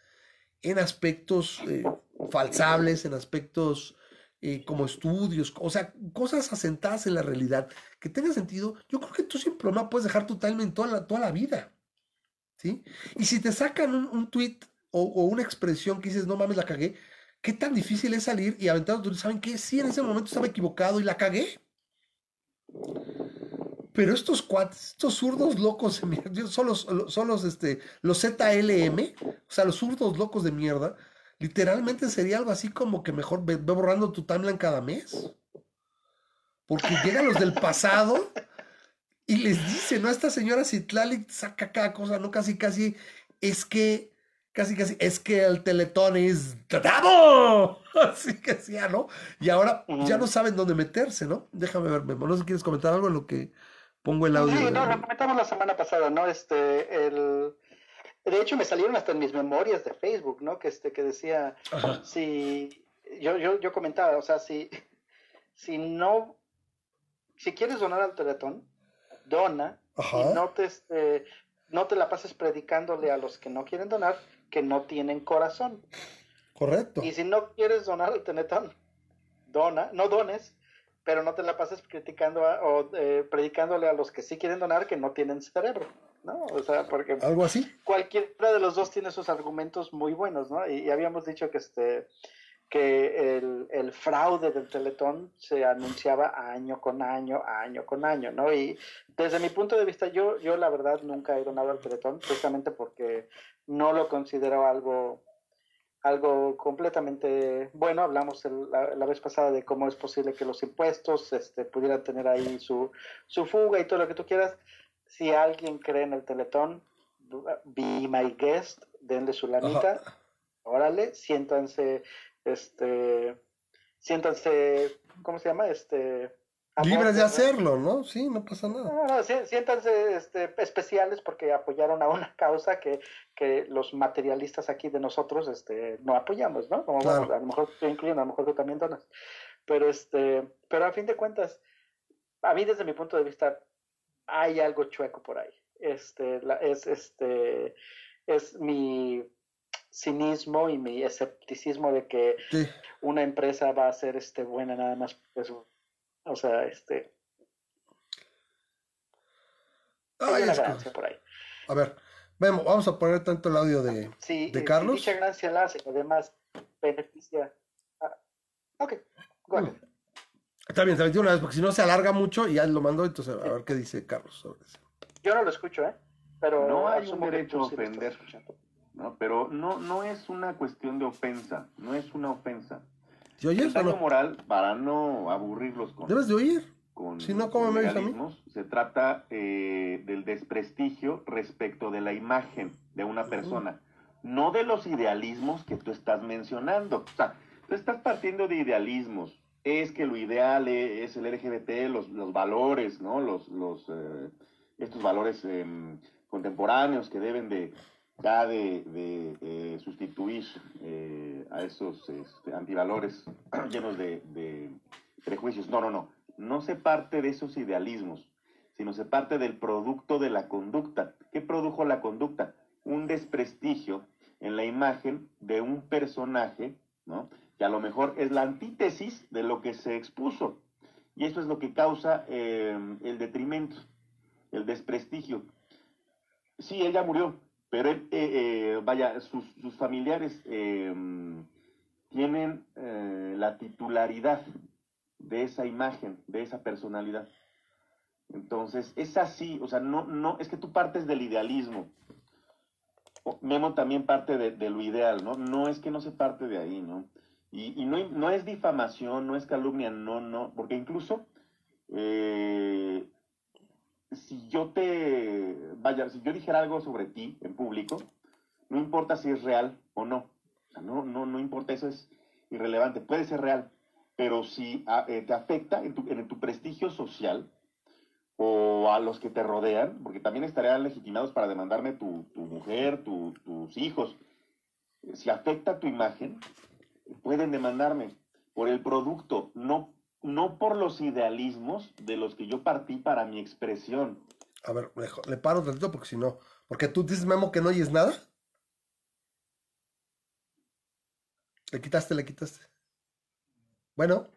en aspectos eh, falsables, en aspectos eh, como estudios, o sea, cosas asentadas en la realidad, que tengan sentido, yo creo que tú sin problema puedes dejar tu timing toda la, toda la vida. ¿Sí? Y si te sacan un, tweet o, una expresión que dices, no mames, la cagué, ¿Qué tan difícil es salir y aventar? ¿Saben qué? Sí, en ese momento estaba equivocado y la cagué. Pero estos cuates, estos zurdos locos, son los, son los, este, los ZLM, o sea, los zurdos locos de mierda, literalmente sería algo así como que mejor ve, borrando tu timeline cada mes. Porque llegan los del pasado y les dicen, ¿no? Esta señora Citlali saca cada cosa, ¿no? Casi, casi, es que casi casi, es que el teletón es tratado. (laughs) Así que sí, ¿no? Y ahora ya no saben dónde meterse, ¿no? Déjame ver, Memo, no sé si quieres comentar algo en lo que pongo el audio. Sí, no, lo comentamos la semana pasada, ¿no? Este, el... De hecho, me salieron hasta en mis memorias de Facebook, ¿no? Que, este, que decía, si, yo, yo, yo comentaba, o sea, si, si no, si quieres donar al Teletón, dona, y no te, este, no te la pases predicándole a los que no quieren donar, que no tienen corazón. Correcto. Y si no quieres donar al Tenetón, dona, no dones, pero no te la pases criticando o eh, predicándole a los que sí quieren donar que no tienen cerebro, ¿no? O sea, porque algo así. Cualquiera de los dos tiene sus argumentos muy buenos, ¿no? Y, habíamos dicho que este que el, el, fraude del Teletón se anunciaba año con año, año con año, ¿no? Y desde mi punto de vista, yo, yo la verdad nunca he donado al Teletón, precisamente porque no lo considero algo, algo completamente bueno. Hablamos la, vez pasada de cómo es posible que los impuestos este, pudieran tener ahí su, su fuga y todo lo que tú quieras. Si alguien cree en el Teletón, be my guest, denle su lanita, órale, siéntanse, este, siéntanse, ¿cómo se llama? Este, Libres de hacerlo, ¿no? Sí, no pasa nada. No, siéntanse este, especiales porque apoyaron a una causa que, que los materialistas aquí de nosotros este, no apoyamos, ¿no? Como, a lo mejor te incluyen, a lo mejor tú también donas. Pero, este, pero a fin de cuentas, a mí desde mi punto de vista, hay algo chueco por ahí. Este, la, es, este, es mi cinismo y mi escepticismo de que una empresa va a ser este, buena nada más pues, o sea, este. Hay una ganancia por ahí. A ver, vemos, vamos a poner tanto el audio de, sí, de Carlos. dicha ganancia la hace, además beneficia. Ah, ok, bueno. Está bien, te una vez, porque si no se alarga mucho y ya lo mandó, entonces a ver qué dice Carlos sobre eso. Yo no lo escucho, ¿eh? Pero no hay un derecho a ofender. ¿no? Pero no, no es una cuestión de ofensa, no es una ofensa. ¿Sí oyes o moral, para no aburrirlos con... Debes de oír. si no, ¿cómo me a mí? Se trata eh, del desprestigio respecto de la imagen de una persona. no de los idealismos que tú estás mencionando. O sea, tú estás partiendo de idealismos. Es que lo ideal e, es el LGBT, los, los valores, ¿no? Los, los, eh, estos valores em, contemporáneos que deben de, ya de, de sustituir eh, a esos este, antivalores (clears throat) llenos de, de prejuicios. No, no, no. No se parte de esos idealismos, sino se parte del producto de la conducta. ¿Qué produjo la conducta? Un desprestigio en la imagen de un personaje, ¿no? Que a lo mejor es la antítesis de lo que se expuso. Y eso es lo que causa eh, el detrimento, el desprestigio. Sí, ella murió, pero eh, eh, vaya, sus, sus familiares tienen la titularidad de esa imagen, de esa personalidad. Entonces, es así, o sea, no, no, es que tú partes del idealismo. Memo también parte de, lo ideal, ¿no? No es que no se parte de ahí, ¿no? Y, no, no, es difamación, no es calumnia, no, no, porque incluso eh, si yo te, vaya, si yo dijera algo sobre ti en público, no importa si es real o no, no, no, no importa, eso es irrelevante, puede ser real, pero si ah, eh, te afecta en tu, en tu prestigio social, o a los que te rodean, porque también estarían legitimados para demandarme tu, mujer, tus hijos. Si afecta tu imagen, pueden demandarme por el producto, no, no por los idealismos de los que yo partí para mi expresión. A ver, le paro tantito porque si no, porque tú dices, Memo, que no oyes nada. Le quitaste, le quitaste. Bueno,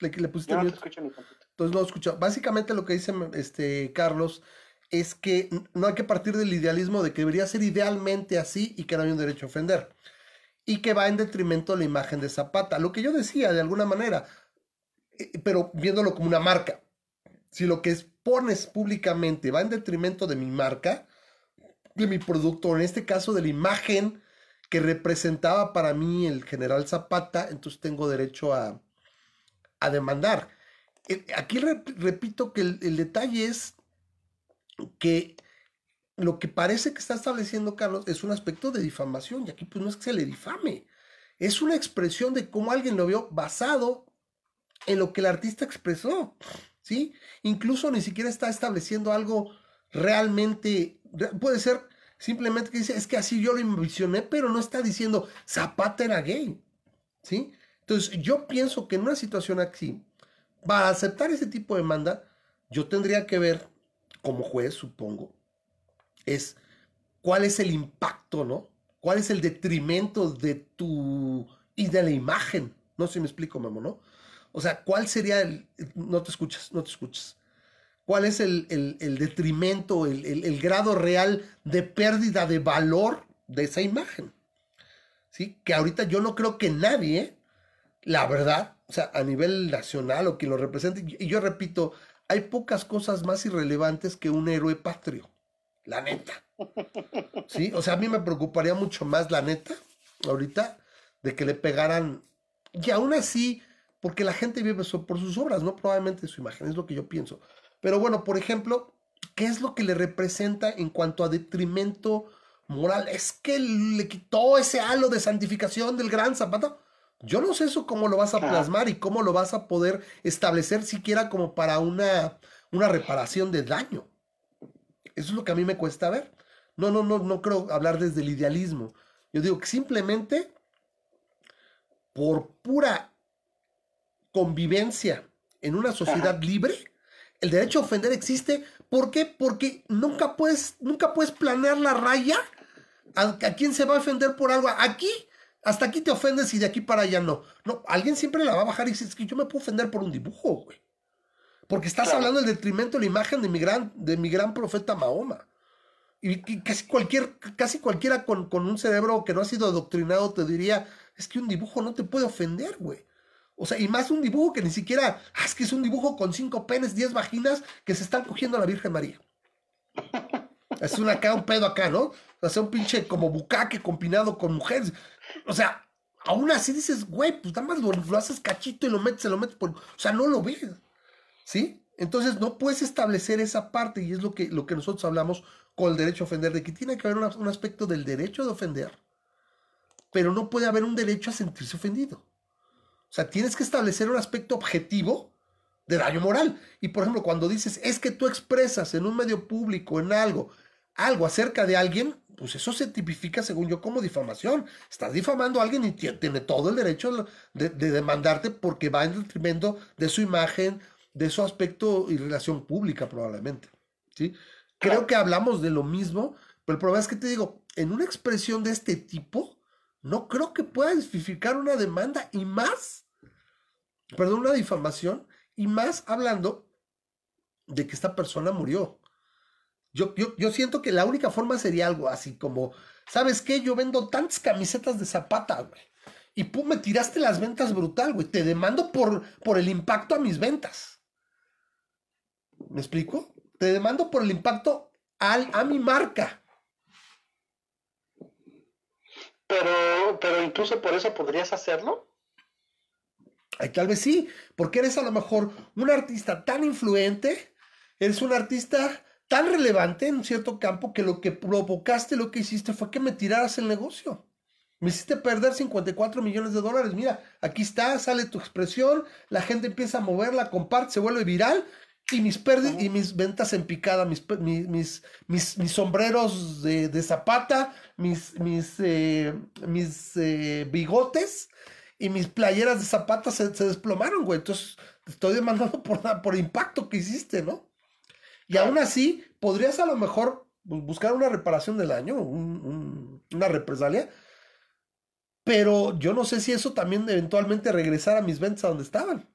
le, le pusiste. no te escucho ni entonces no escucho. Básicamente lo que dice este Carlos es que no hay que partir del idealismo de que debería ser idealmente así y que no hay un derecho a ofender. Y que va en detrimento de la imagen de Zapata. Lo que yo decía, de alguna manera, eh, pero viéndolo como una marca. Si lo que pones públicamente va en detrimento de mi marca, de mi producto, en este caso de la imagen que representaba para mí el general Zapata, entonces tengo derecho a, a demandar. Eh, aquí repito que el, detalle es que lo que parece que está estableciendo Carlos es un aspecto de difamación y aquí pues no es que se le difame, es una expresión de cómo alguien lo vio basado en lo que el artista expresó, ¿sí? Incluso ni siquiera está estableciendo algo realmente, puede ser simplemente que dice, es que así yo lo envisioné, pero no está diciendo Zapata era gay, ¿sí? Entonces yo pienso que en una situación así, para aceptar ese tipo de demanda, yo tendría que ver, como juez, supongo, es cuál es el impacto, ¿no? ¿Cuál es el detrimento de tu y de la imagen? No sé si me explico, Memo, ¿no? O sea, ¿cuál sería el... No te escuchas, no te escuchas. ¿Cuál es el, detrimento, el, el, grado real de pérdida de valor de esa imagen? ¿Sí? Que ahorita yo no creo que nadie, la verdad, o sea, a nivel nacional o quien lo represente. Y yo repito, hay pocas cosas más irrelevantes que un héroe patrio, la neta. ¿Sí? O sea, a mí me preocuparía mucho más, la neta, ahorita, de que le pegaran. Y aún así, porque la gente vive por sus obras, no probablemente su imagen, es lo que yo pienso. Pero bueno, por ejemplo, ¿qué es lo que le representa en cuanto a detrimento moral? Es que le quitó ese halo de santificación del gran Zapata. Yo no sé eso cómo lo vas a plasmar y cómo lo vas a poder establecer siquiera como para una, una reparación de daño. Eso es lo que a mí me cuesta ver. No, no, no, no creo hablar desde el idealismo. Yo digo que simplemente por pura convivencia en una sociedad libre, el derecho a ofender existe. ¿Por qué? Porque nunca puedes, nunca puedes planear la raya a, a quién se va a ofender por algo. Aquí hasta aquí te ofendes y de aquí para allá no. No, alguien siempre la va a bajar y dice, es que yo me puedo ofender por un dibujo, güey. Porque estás hablando del detrimento de la imagen de mi gran, de mi gran profeta Mahoma. Y, casi, cualquier, casi cualquiera con, un cerebro que no ha sido adoctrinado te diría, es que un dibujo no te puede ofender, güey. O sea, y más un dibujo que ni siquiera, ah, es que es un dibujo con cinco penes, diez vaginas que se están cogiendo a la Virgen María. Es una acá, un pedo acá, ¿no? O sea, un pinche como bucaque combinado con mujeres. O sea, aún así dices, güey, pues nada más lo, haces cachito y lo metes, se lo metes por. O sea, no lo ves. ¿Sí? Entonces no puedes establecer esa parte y es lo que, lo que nosotros hablamos con el derecho a ofender, de que tiene que haber un aspecto del derecho de ofender pero no puede haber un derecho a sentirse ofendido. O sea, tienes que establecer un aspecto objetivo de daño moral. Y por ejemplo, cuando dices, es que tú expresas en un medio público, en algo, algo acerca de alguien, pues eso se tipifica, según yo, como difamación. Estás difamando a alguien y tiene todo el derecho de, demandarte porque va en detrimento de su imagen, de su aspecto y relación pública, probablemente. ¿sí? Creo que hablamos de lo mismo, pero el problema es que te digo, en una expresión de este tipo, no creo que pueda justificar una demanda y más, perdón, una difamación y más hablando de que esta persona murió. Yo, yo, siento que la única forma sería algo así como, ¿sabes qué? Yo vendo tantas camisetas de zapata, güey. Y pum, me tiraste las ventas brutal, güey. Te demando por, por el impacto a mis ventas. ¿Me explico? Te demando por el impacto al, a mi marca. Pero, pero incluso por eso podrías hacerlo. Ay, tal vez sí, porque eres a lo mejor un artista tan influente, eres un artista tan relevante en un cierto campo que lo que provocaste, lo que hiciste fue que me tiraras el negocio. Me hiciste perder 54 millones de dólares. Mira, aquí está, sale tu expresión, la gente empieza a moverla, comparte, se vuelve viral y mis pérdidas y mis ventas en picada, mis, mis, mis, sombreros de, zapata, mis, mis, eh, mis eh, bigotes y mis playeras de zapata se, desplomaron, güey. Entonces, estoy demandando (laughs) por, por impacto que hiciste, ¿no? Y aún así, podrías a lo mejor buscar una reparación del daño, una represalia, pero yo no sé si eso también eventualmente regresara a mis ventas a donde estaban.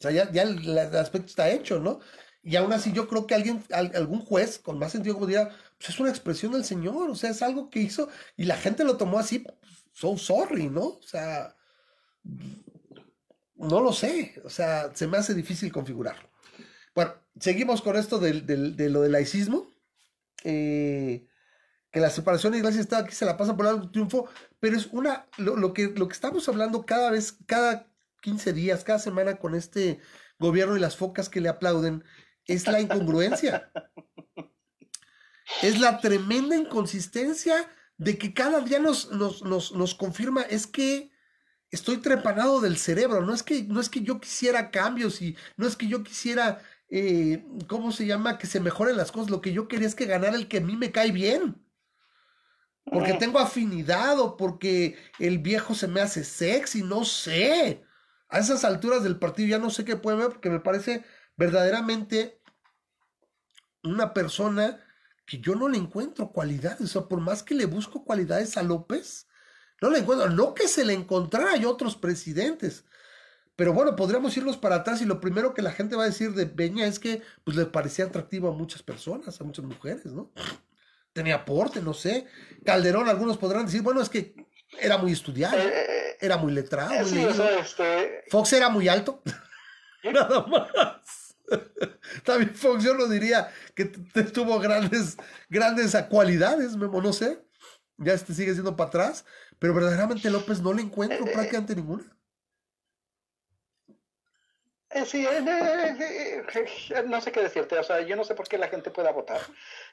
O sea, ya, el, aspecto está hecho, ¿no? Y aún así yo creo que alguien, algún juez con más sentido como diría, pues es una expresión del Señor, o sea, es algo que hizo y la gente lo tomó así, so sorry, ¿no? O sea, no lo sé, o sea, se me hace difícil configurarlo. Bueno, seguimos con esto de, lo del laicismo. Eh, que la separación de iglesia está aquí, se la pasan por el triunfo, pero es una, lo, que, lo que estamos hablando cada vez, cada 15 días, cada semana con este gobierno y las focas que le aplauden, es la incongruencia. es la tremenda inconsistencia de que cada día nos, nos, nos, confirma, es que estoy trepanado del cerebro, no es que, no es que yo quisiera cambios y no es que yo quisiera eh, ¿cómo se llama? Que se mejoren las cosas. Lo que yo quería es que ganara el que a mí me cae bien. Porque tengo afinidad o porque el viejo se me hace sexy, no sé. A esas alturas del partido ya no sé qué puede ver porque me parece verdaderamente una persona que yo no le encuentro cualidades. O sea, por más que le busco cualidades a López, no le encuentro. No que se le encontrara a otros presidentes, pero bueno, podríamos irnos para atrás y lo primero que la gente va a decir de Peña es que pues le parecía atractivo a muchas personas, a muchas mujeres, ¿no? Tenía aporte, no sé. Calderón, algunos podrán decir, bueno, es que era muy estudiado, eh, eh, era muy letrado. Este, Fox era muy alto. (laughs) Nada más. También Fox yo no diría que tuvo grandes, grandes cualidades, Memo, no sé. Ya este sigue siendo para atrás, pero verdaderamente López no le encuentro eh, prácticamente ninguna. Eh, sí, eh, eh, no sé qué decirte, o sea, yo no sé por qué la gente pueda votar,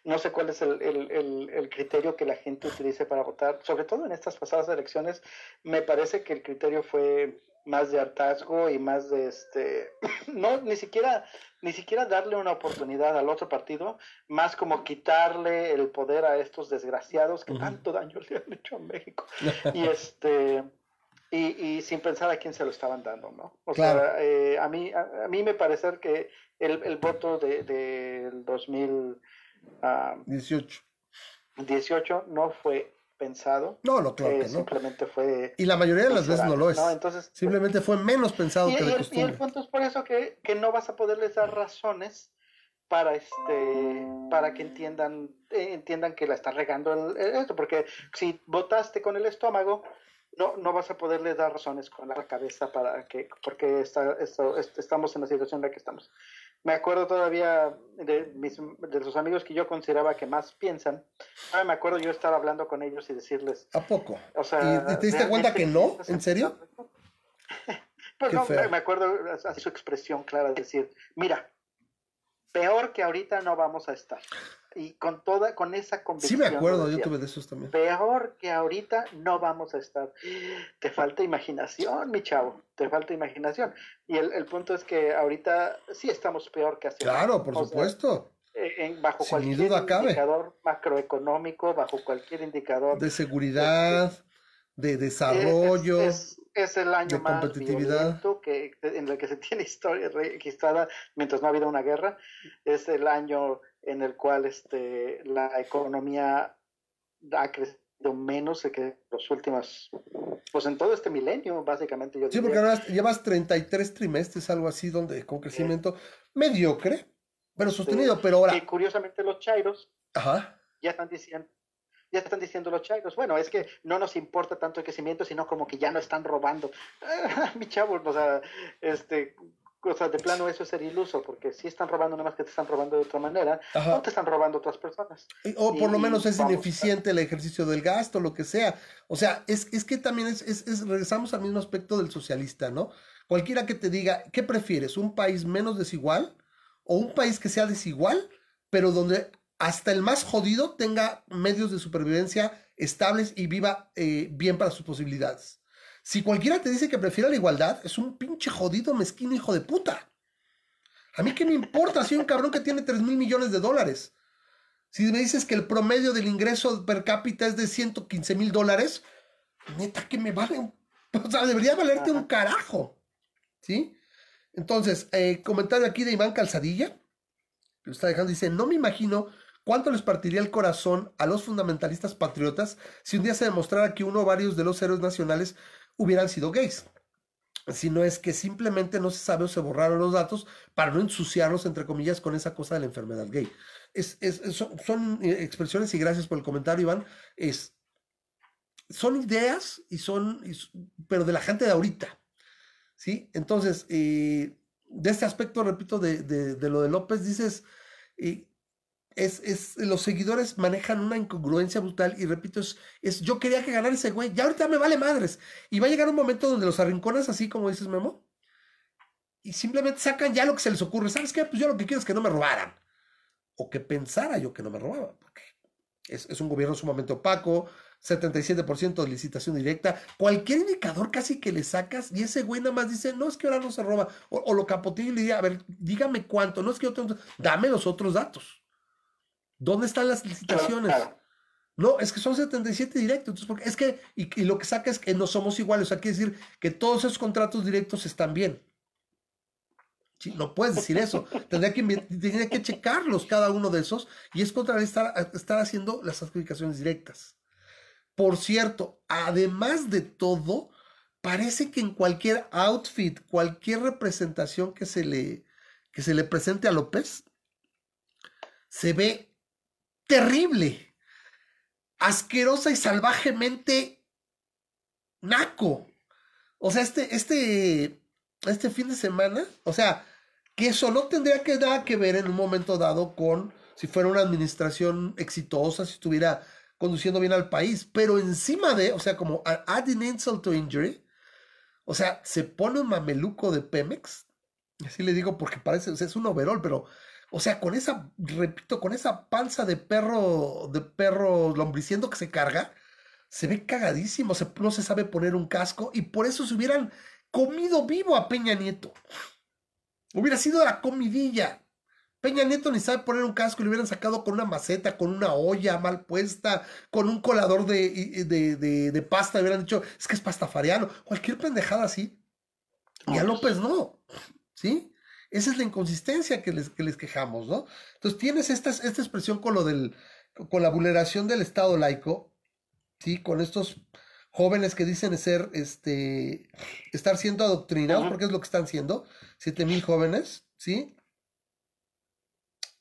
no sé cuál es el, el, el, criterio que la gente utilice para votar, sobre todo en estas pasadas elecciones, me parece que el criterio fue más de hartazgo y más de este, (clears throat) no, ni siquiera, ni siquiera darle una oportunidad al otro partido, más como quitarle el poder a estos desgraciados que tanto daño le han hecho a México. (laughs) Y este y, sin pensar a quién se lo estaban dando, ¿no? O sea, eh, a, mí, a, mí me parece que el, el voto del de, 2018 18 no fue pensado. No, lo claro eh, que no. Simplemente fue. Y la mayoría de las veces no lo es. Entonces, simplemente fue menos pensado que de costumbre. Y el punto es por eso que, que no vas a poderles dar razones para este para que entiendan eh, entiendan que la está regando esto porque si votaste con el estómago no, no vas a poderle dar razones con la cabeza para que, porque está, esto, estamos en la situación en la que estamos. Me acuerdo todavía de, mis, de los amigos que yo consideraba que más piensan. Ahora me acuerdo yo estar hablando con ellos y decirles. ¿A poco? O sea, ¿Y te diste cuenta que no? ¿En serio? (laughs) pues no, me acuerdo así su expresión clara de decir, mira, peor que ahorita no vamos a estar. Y con toda, con esa Sí convicción. me lo acuerdo, yo tuve de esos también. Peor que ahorita no vamos a estar. Te falta imaginación, mi chavo, te falta imaginación. Y el, el punto es que ahorita sí estamos peor que hace Claro, por O supuesto. eh, en- bajo Sin cualquier duda cabe. indicador macroeconómico, bajo cualquier indicador De seguridad, de Es, desarrollo. es- es el año de más competitividad. que, en el que se tiene historia registrada mientras no ha habido una guerra. Es el año en el cual este, la economía ha crecido menos que los últimos, pues en todo este milenio, básicamente. Yo Sí, diría. porque llevas 33 trimestres, algo así, donde con crecimiento mediocre, pero sostenido, pero ahora, Y curiosamente los chairos ajá, ya están diciendo, ya están diciendo los chairos, bueno, es que no nos importa tanto el crecimiento, sino como que ya no están robando. (laughs) Ah, mi chavo, o sea, este, o sea, de plano eso es ser iluso, porque si están robando, nada más que te están robando de otra manera, ajá. o te están robando otras personas. O por lo menos es vamos, ineficiente el ejercicio del gasto, lo que sea. O sea, es, es que también es, es- es- regresamos al mismo aspecto del socialista, ¿no? Cualquiera que te diga, ¿qué prefieres? ¿Un país menos desigual o un país que sea desigual, pero donde hasta el más jodido tenga medios de supervivencia estables y viva eh, bien para sus posibilidades? Si cualquiera te dice que prefiere la igualdad, es un pinche jodido mezquino hijo de puta. A mí qué me importa si hay un cabrón que tiene 3 mil millones de dólares. Si me dices que el promedio del ingreso per cápita es de 115 mil dólares, neta que me vale. (laughs) O sea, debería valerte un carajo. ¿Sí? Entonces, eh, comentario aquí de Iván Calzadilla. que lo está dejando, dice, no me imagino cuánto les partiría el corazón a los fundamentalistas patriotas si un día se demostrara que uno o varios de los héroes nacionales hubieran sido gays. Si no es que simplemente no se sabe o se borraron los datos para no ensuciarlos, entre comillas, con esa cosa de la enfermedad gay. Son, eh, expresiones y gracias por el comentario, Iván. Son ideas y son, pero de la gente de ahorita. ¿Sí? Entonces, eh, de este aspecto, repito, de lo de López, dices, eh, es, es- los seguidores manejan una incongruencia brutal y repito, es, es yo quería que ganara ese güey, ya ahorita me vale madres. Y va a llegar un momento donde los arrinconas así como dices, Memo, y simplemente sacan ya lo que se les ocurre. ¿Sabes qué? Pues yo lo que quiero es que no me robaran. O que pensara yo que no me robaban, porque es, es un gobierno sumamente opaco, 77% de licitación directa, cualquier indicador casi que le sacas y ese güey nada más dice, no es que ahora no se roba, o, o lo capotea y le diría, a ver, dígame cuánto, no es que yo tengo, dame los otros datos. ¿Dónde están las licitaciones? Claro. No, es que son 77 directos. Entonces, porque es que, y, y lo que saca es que no somos iguales. O sea, quiere decir que todos esos contratos directos están bien. Sí, no puedes decir eso. (laughs) Tendría que, tendría que checarlos cada uno de esos y es contra estar, estar haciendo las adjudicaciones directas. Por cierto, además de todo, parece que en cualquier outfit, cualquier representación que se le, que se le presente a López, se ve terrible, asquerosa y salvajemente naco. O sea, este, este, este fin de semana, o sea, que eso no tendría que nada que ver en un momento dado con si fuera una administración exitosa, si estuviera conduciendo bien al país, pero encima de, o sea, como adding insult to injury, o sea, se pone un mameluco de Pemex, así le digo porque parece, o sea, es un overall, pero, o sea, con esa, repito, con esa panza de perro, de perro lombriciendo que se carga, se ve cagadísimo, se- no se sabe poner un casco y por eso se hubieran comido vivo a Peña Nieto. Hubiera sido la comidilla. Peña Nieto ni sabe poner un casco y le hubieran sacado con una maceta, con una olla mal puesta, con un colador de, de, de- de pasta. Hubieran dicho, es que es pastafariano. Cualquier pendejada así. Y a López no. ¿Sí? Esa es la inconsistencia que les, que les quejamos, ¿no? Entonces tienes esta, esta expresión con lo del, con la vulneración del Estado laico, ¿sí? Con estos jóvenes que dicen ser, este, estar siendo adoctrinados, porque es lo que están siendo, siete mil jóvenes, ¿sí?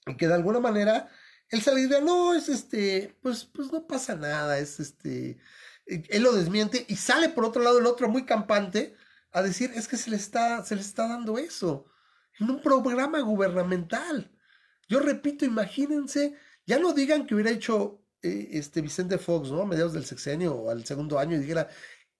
Y que de alguna manera él dice, no, es este, pues, pues no pasa nada, es este, él lo desmiente y sale por otro lado el otro muy campante a decir, es que se le está, se le está dando eso en un programa gubernamental. Yo repito, imagínense, ya no digan que hubiera hecho eh, este Vicente Fox, ¿no? A mediados del sexenio o al segundo año y dijera,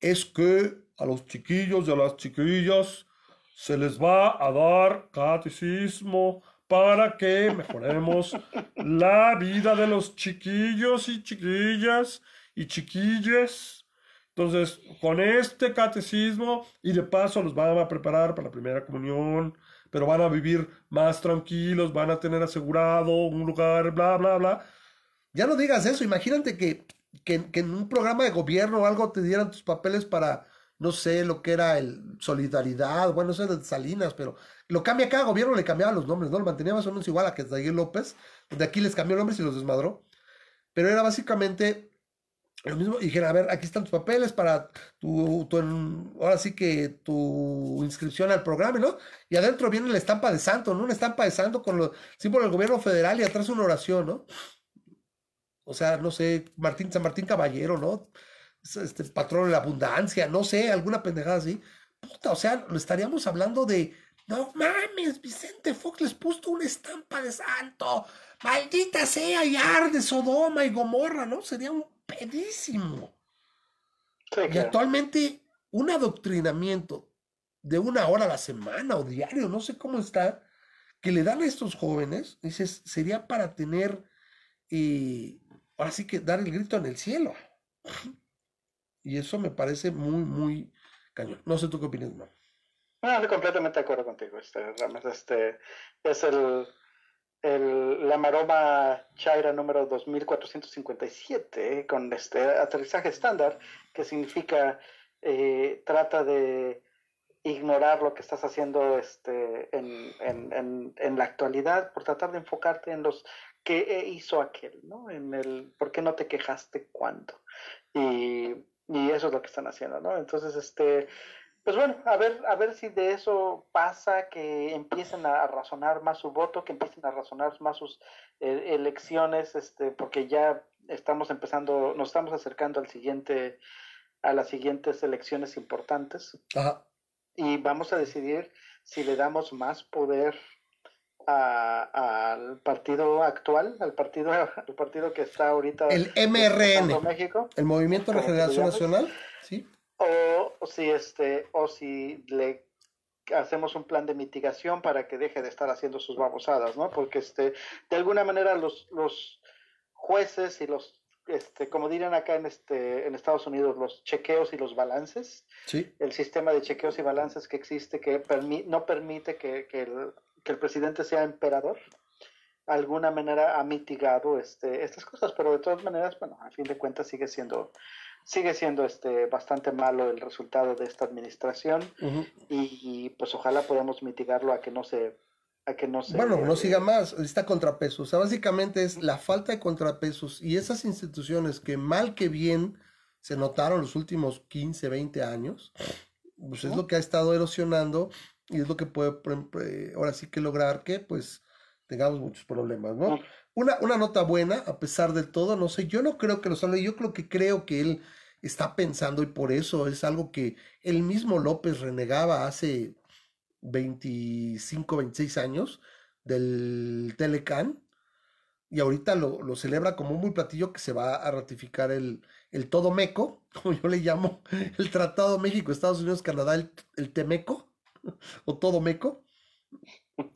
es que a los chiquillos y a las chiquillas se les va a dar catecismo para que mejoremos la vida de los chiquillos y chiquillas y chiquillas. Entonces, con este catecismo y de paso los van a preparar para la primera comunión, pero van a vivir más tranquilos, van a tener asegurado un lugar, bla, bla, bla. Ya no digas eso, imagínate que, que, en un programa de gobierno o algo te dieran tus papeles para, no sé, lo que era el Solidaridad, bueno, eso es de Salinas, pero lo cambia cada gobierno, le cambiaba los nombres, ¿no? Lo mantenía más o menos igual a que Daguil López, de aquí les cambió nombres y los desmadró. Pero era básicamente lo mismo, dijeron, a ver, aquí están tus papeles para tu, tu, ahora sí que tu inscripción al programa, ¿no? Y adentro viene la estampa de santo, ¿no? Una estampa de santo con los símbolos del gobierno federal y atrás una oración, ¿no? O sea, no sé, Martín, San Martín Caballero, ¿no? Este patrón de la abundancia, no sé, alguna pendejada así. Puta, o sea, estaríamos hablando de, no mames, Vicente Fox les puso una estampa de santo. Maldita sea, y arde Sodoma y Gomorra, ¿no? Sería un pedísimo. Sí, Y claro. actualmente un adoctrinamiento de una hora a la semana o diario, no sé cómo está, que le dan a estos jóvenes, dices, sería para tener, eh, ahora sí que dar el grito en el cielo. Y eso me parece muy, muy cañón. No sé tú qué opinas, no. No, estoy completamente de acuerdo contigo, este. Este, es el, el, la maroma Chaira número 2457, eh, con este aterrizaje estándar, que significa eh, trata de ignorar lo que estás haciendo este, en, en, en, en, la actualidad por tratar de enfocarte en los que hizo aquel, ¿no? En el por qué no te quejaste cuándo. Y, y eso es lo que están haciendo, ¿no? Entonces, este, pues bueno, a ver, a ver si de eso pasa, que empiecen a razonar más su voto, que empiecen a razonar más sus eh, elecciones, este, porque ya estamos empezando, nos estamos acercando al siguiente, a las siguientes elecciones importantes. Ajá. Y vamos a decidir si le damos más poder a, al partido actual, al partido, al partido que está ahorita el MRN, México, el Movimiento de Regeneración Nacional, sí. O si este, o si le hacemos un plan de mitigación para que deje de estar haciendo sus babosadas, ¿no? Porque este, de alguna manera los, los jueces y los este, como dirían acá en, este, en Estados Unidos, los chequeos y los balances, sí. el sistema de chequeos y balances que existe que permi no permite que, que, el, que, el, presidente sea emperador, de alguna manera ha mitigado este, estas cosas, pero de todas maneras, bueno, a fin de cuentas sigue siendo sigue siendo este bastante malo el resultado de esta administración uh -huh. y, y, pues ojalá podamos mitigarlo a que no se a que no se bueno no siga más está contrapesos o sea básicamente es la falta de contrapesos y esas instituciones que mal que bien se notaron los últimos 15 20 años pues es lo que ha estado erosionando y es lo que puede ahora sí que lograr que pues tengamos muchos problemas no una, una nota buena, a pesar de todo, no sé, yo no creo que lo salga, yo creo que creo que él está pensando y por eso es algo que el mismo López renegaba hace 25, 26 años del Telecan y ahorita lo, lo celebra como un muy platillo que se va a ratificar el, el todo meco, (laughs) como yo le llamo, el Tratado México, Estados Unidos, Canadá, el, el Temeco, (laughs) o todo meco.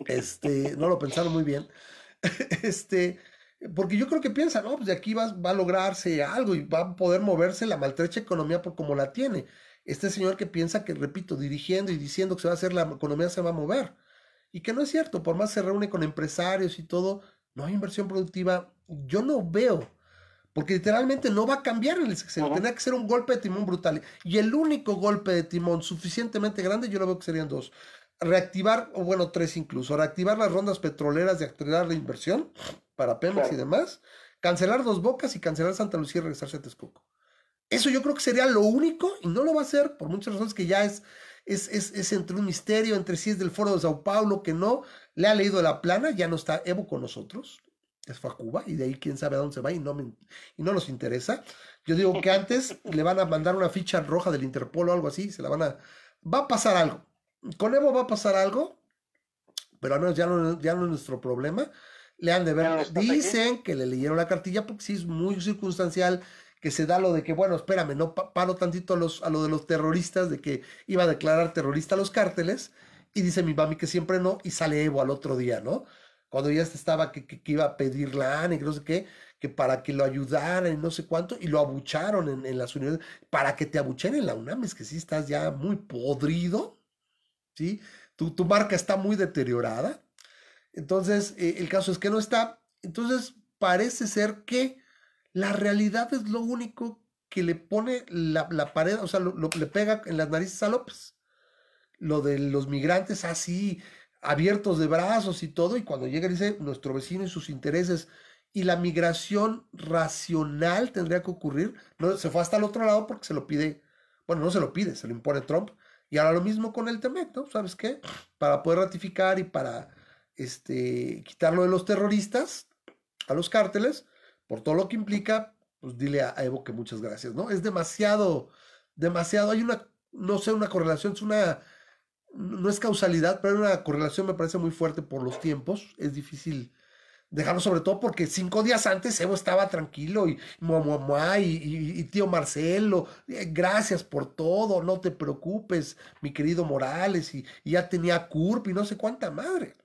Este, no lo pensaron muy bien (laughs) este, porque yo creo que piensa, no, pues de aquí va, va, a lograrse algo y va a poder moverse la maltrecha economía por como la tiene. Este señor que piensa que, repito, dirigiendo y diciendo que se va a hacer la economía se va a mover. Y que no es cierto, por más se reúne con empresarios y todo, no hay inversión productiva. Yo no veo, porque literalmente no va a cambiar en el sexenio. Tendría que ser un golpe de timón brutal. Y el único golpe de timón suficientemente grande, yo lo veo que serían dos reactivar, o bueno, tres incluso, reactivar las rondas petroleras de activar la inversión para Pemex claro. y demás, cancelar dos bocas y cancelar Santa Lucía y regresarse a Texcoco. Eso yo creo que sería lo único, y no lo va a hacer por muchas razones que ya es, es, es, es entre un misterio, entre si es del foro de Sao Paulo, que no, le ha leído la plana, ya no está Evo con nosotros, es fue a Cuba, y de ahí quién sabe a dónde se va y no, me, y no nos interesa. Yo digo que antes le van a mandar una ficha roja del Interpol o algo así, se la van a... Va a pasar algo, con Evo va a pasar algo, pero al menos ya no, ya no es nuestro problema. Le han de ver, dicen aquí. que le leyeron la cartilla porque sí es muy circunstancial que se da lo de que, bueno, espérame, no paro tantito a, los, a lo de los terroristas, de que iba a declarar terrorista a los cárteles, y dice mi mami que siempre no, y sale Evo al otro día, ¿no? cuando ya estaba que, que, iba a pedir la ANE, que no sé qué, que para que lo ayudaran y no sé cuánto, y lo abucharon en, en las universidades, para que te abuchen en la UNAM, es que sí estás ya muy podrido, ¿sí? Tu, marca está muy deteriorada. Entonces, eh, el caso es que no está. Entonces, parece ser que la realidad es lo único que le pone la, la pared, o sea, le pega en las narices a López. Lo de los migrantes así, abiertos de brazos y todo, y cuando llega dice nuestro vecino y sus intereses, y la migración racional tendría que ocurrir, no, se fue hasta el otro lado porque se lo pide, bueno, no se lo pide, se lo impone Trump, y ahora lo mismo con el TEMEC, ¿no? ¿Sabes qué? Para poder ratificar y para este, quitarlo de los terroristas, a los cárteles, por todo lo que implica, pues dile a, Evo que muchas gracias, ¿no? Es demasiado, demasiado, hay una, no sé, una correlación, es una, no es causalidad, pero una correlación me parece muy fuerte por los tiempos, es difícil dejarlo sobre todo porque cinco días antes Evo estaba tranquilo y mua, y, y, y, tío Marcelo, eh, gracias por todo, no te preocupes, mi querido Morales, y, y ya tenía CURP y no sé cuánta madre.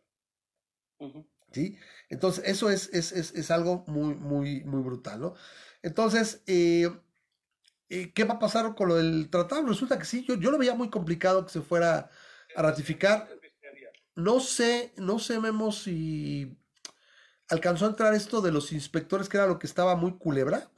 Uh -huh. ¿Sí? Entonces, eso es, es, es, es, algo muy, muy, muy brutal, ¿no? Entonces, eh, eh, ¿qué va a pasar con lo del tratado? Resulta que sí, yo, yo lo veía muy complicado que se fuera a ratificar. No sé, no sé, Memo, si alcanzó a entrar esto de los inspectores, que era lo que estaba muy culebra,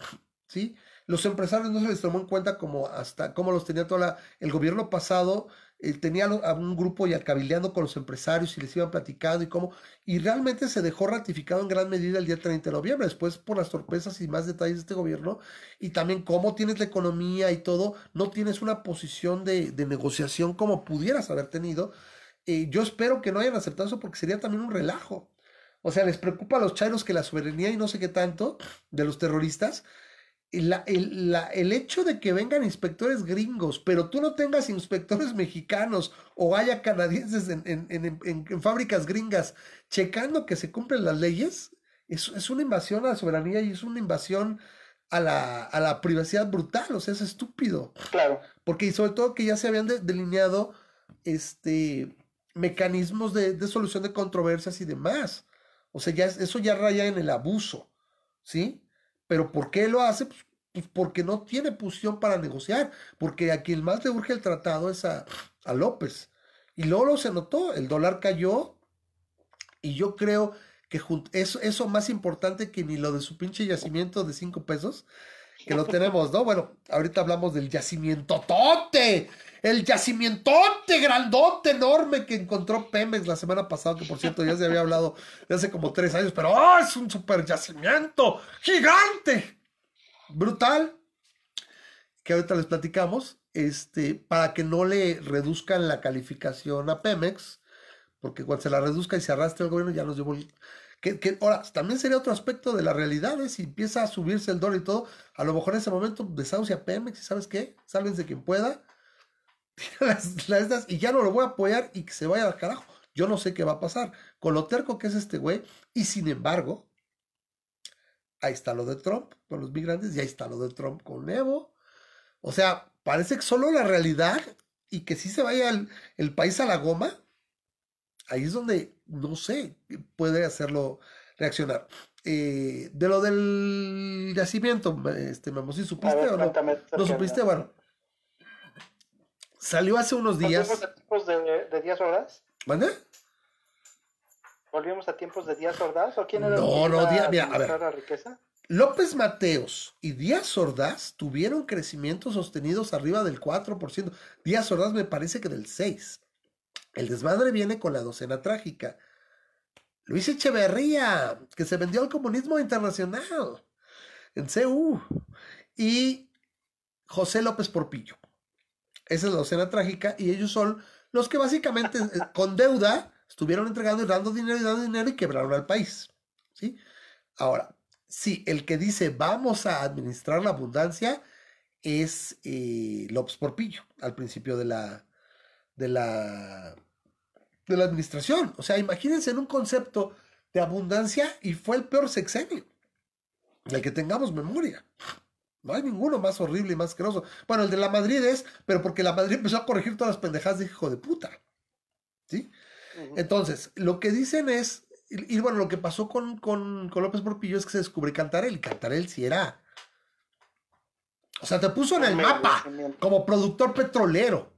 ¿sí? Los empresarios no se les tomó en cuenta como hasta cómo los tenía toda el gobierno pasado, eh, tenía a un grupo ya cabildeando con los empresarios y les iban platicando y cómo, y realmente se dejó ratificado en gran medida el día 30 de noviembre, después por las torpezas y más detalles de este gobierno, y también cómo tienes la economía y todo, no tienes una posición de, de negociación como pudieras haber tenido. Eh, yo espero que no hayan aceptado eso porque sería también un relajo. O sea, les preocupa a los chairos que la soberanía y no sé qué tanto de los terroristas. La, el, la, el, hecho de que vengan inspectores gringos, pero tú no tengas inspectores mexicanos o haya canadienses en, en, en, en fábricas gringas checando que se cumplen las leyes, es, es, una invasión a la soberanía y es una invasión a la, a la privacidad brutal, o sea, es estúpido. Claro. Porque sobre todo que ya se habían de, delineado este, mecanismos de, de solución de controversias y demás. O sea, ya, eso ya raya en el abuso, ¿sí? Pero ¿por qué lo hace? Pues, pues, porque no tiene posición para negociar, porque a quien más le urge el tratado es a, a López. Y luego se notó, el dólar cayó y yo creo que eso, eso más importante que ni lo de su pinche yacimiento de cinco pesos, que lo tenemos, ¿no? Bueno, ahorita hablamos del yacimiento tote, el yacimientote grandote, enorme que encontró Pemex la semana pasada, que por cierto ya se había hablado de hace como tres años, pero ¡oh, es un super yacimiento gigante! Brutal. Que ahorita les platicamos, este, para que no le reduzcan la calificación a Pemex, porque cuando se la reduzca y se arrastre el gobierno ya nos llevó el, que, que, ahora, también sería otro aspecto de la realidad, ¿eh? si empieza a subirse el dólar y todo, a lo mejor en ese momento desahucia Pemex y ¿sabes qué? Sálvense quien pueda, (laughs) las, las, las, y ya no lo voy a apoyar y que se vaya al carajo. Yo no sé qué va a pasar con lo terco que es este güey, y sin embargo, ahí está lo de Trump con los migrantes, y ahí está lo de Trump con Evo. O sea, parece que solo la realidad y que si se vaya el país a la goma, ahí es donde, no sé, puede hacerlo reaccionar. Eh, de lo del yacimiento, este, Memo, ¿sí supiste ver, o no? ¿No supiste? Bueno, salió hace unos días. ¿Volvimos a tiempos de, de Díaz Ordaz? ¿Mande? ¿Volvimos a tiempos de Díaz Ordaz? ¿O quién era no, no, Díaz, mira, a ver. la riqueza? López Mateos y Díaz Ordaz tuvieron crecimientos sostenidos arriba del 4%. Díaz Ordaz me parece que del 6%. El desmadre viene con la docena trágica. Luis Echeverría, que se vendió al comunismo internacional en CU. Y José López Porpillo. Esa es la docena trágica y ellos son los que básicamente (laughs) con deuda estuvieron entregando y dando dinero y dando dinero y quebraron al país. ¿sí? Ahora, sí, el que dice vamos a administrar la abundancia es eh, López Porpillo al principio de la, de la de la administración. O sea, imagínense en un concepto de abundancia y fue el peor sexenio del que tengamos memoria. No hay ninguno más horrible y más asqueroso. Bueno, el de la Madrid es, pero porque la Madrid empezó a corregir todas las pendejadas de hijo de puta. ¿Sí? Entonces, lo que dicen es, y, bueno, lo que pasó con, con, con, López Porpillo es que se descubre Cantarel, y Cantarel sí era. O sea, te puso en el mapa como productor petrolero.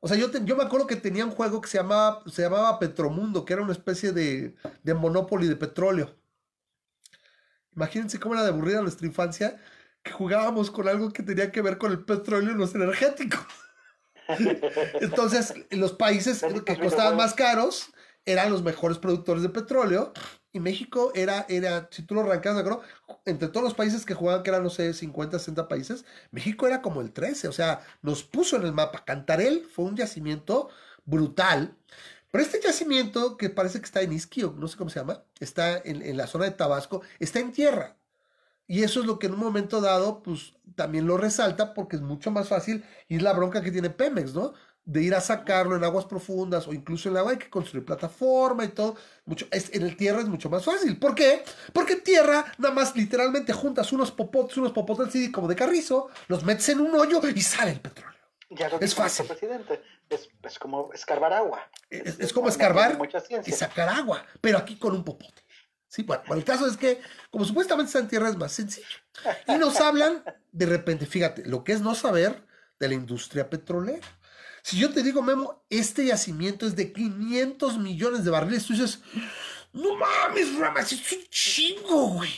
O sea, yo, yo me acuerdo que tenía un juego que se llamaba, se llamaba Petromundo, que era una especie de, de Monopoly de petróleo. Imagínense cómo era de aburrida nuestra infancia, que jugábamos con algo que tenía que ver con el petróleo y los energéticos. (laughs) Entonces, los países que costaban más caros eran los mejores productores de petróleo y México era, era si tú lo arrancas, entre todos los países que jugaban, que eran, no sé, 50, 60 países, México era como el 13, o sea, nos puso en el mapa. Cantarel fue un yacimiento brutal, pero este yacimiento, que parece que está en Isquio, no sé cómo se llama, está en, en la zona de Tabasco, está en tierra. Y eso es lo que en un momento dado, pues también lo resalta porque es mucho más fácil y es la bronca que tiene Pemex, ¿no? De ir a sacarlo en aguas profundas o incluso en el agua hay que construir plataforma y todo. Mucho, es, en el tierra es mucho más fácil. ¿Por qué? Porque en tierra nada más literalmente juntas unos popotes, unos popotes así como de carrizo, los metes en un hoyo y sale el petróleo. Ya lo es fácil. Presidente. Es, es, como escarbar agua. Es, es como escarbar y sacar agua, pero aquí con un popote. Sí, bueno, el caso es que, como supuestamente está en tierra, es más sencillo. Y nos hablan, de repente, fíjate, lo que es no saber de la industria petrolera. Si yo te digo, Memo, este yacimiento es de 500 millones de barriles, tú dices, no mames, Ramas, es un chingo, güey.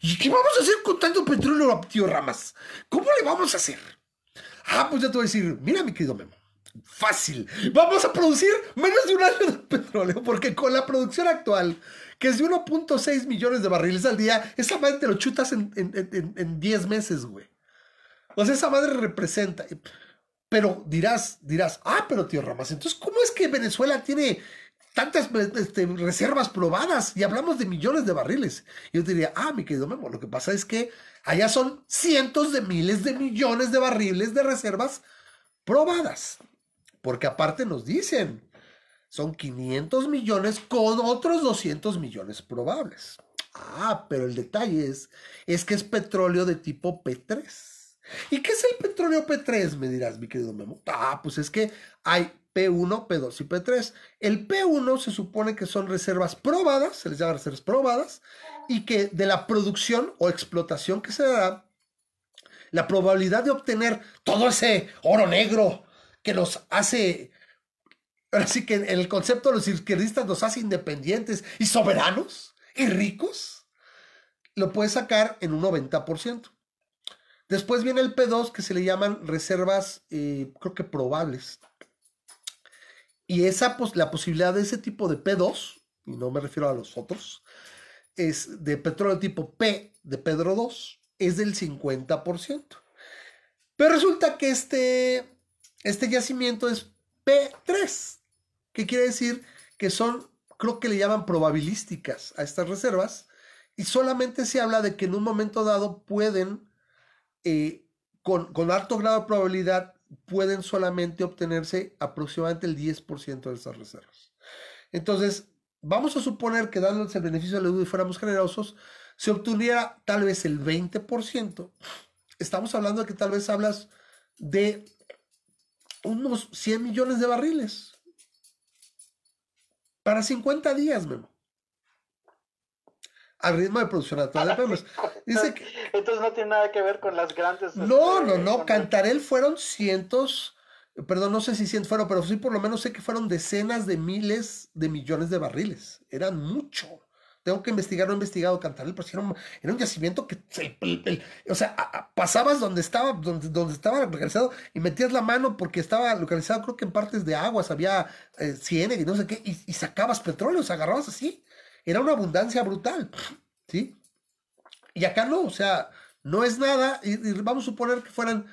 ¿Y qué vamos a hacer con tanto petróleo, tío Ramas? ¿Cómo le vamos a hacer? Ah, pues ya te voy a decir, mira, mi querido Memo, fácil. Vamos a producir menos de un año de petróleo, porque con la producción actual que es de 1.6 millones de barriles al día, esa madre te lo chutas en, en, 10 meses, güey. O sea, esa madre representa. Pero dirás, dirás, ah, pero tío Ramas, entonces, ¿cómo es que Venezuela tiene tantas este, reservas probadas y hablamos de millones de barriles? Yo diría, ah, mi querido Memo, lo que pasa es que allá son cientos de miles de millones de barriles de reservas probadas. Porque aparte nos dicen, son 500 millones con otros 200 millones probables. Ah, pero el detalle es, es que es petróleo de tipo P3. ¿Y qué es el petróleo P3? Me dirás, mi querido Memo. Ah, pues es que hay P1, P2 y P3. El P1 se supone que son reservas probadas, se les llama reservas probadas, y que de la producción o explotación que se dará, la probabilidad de obtener todo ese oro negro que nos hace Así que en el concepto de los izquierdistas nos hace independientes y soberanos y ricos. Lo puedes sacar en un 90%. Después viene el P2 que se le llaman reservas, eh, creo que probables. Y esa, pues, la posibilidad de ese tipo de P2, y no me refiero a los otros, es de petróleo tipo P de Pedro 2, es del 50%. Pero resulta que este, este yacimiento es P3, que quiere decir que son, creo que le llaman probabilísticas a estas reservas, y solamente se habla de que en un momento dado pueden, eh, con, alto grado de probabilidad, pueden solamente obtenerse aproximadamente el 10% de esas reservas. Entonces, vamos a suponer que dándoles el beneficio de la duda y fuéramos generosos, se obtuviera tal vez el 20%. Estamos hablando de que tal vez hablas de unos 100 millones de barriles. Para 50 días, Memo. Al ritmo de producción actual de Pemex. Dice que, (laughs) Entonces no tiene nada que ver con las grandes. No, este, no, no. Cantarel fueron cientos, perdón, no sé si cientos fueron, pero sí por lo menos sé que fueron decenas de miles de millones de barriles. Eran mucho. Tengo que investigar, no he investigado Cantarel, pero era un, era un yacimiento que, o sea, pasabas donde estaba, donde, donde estaba localizado y metías la mano porque estaba localizado, creo que en partes de aguas había eh, y no sé qué, y, sacabas petróleo, o sea, agarrabas así. Era una abundancia brutal, ¿sí? Y acá no, o sea, no es nada, y, vamos a suponer que fueran,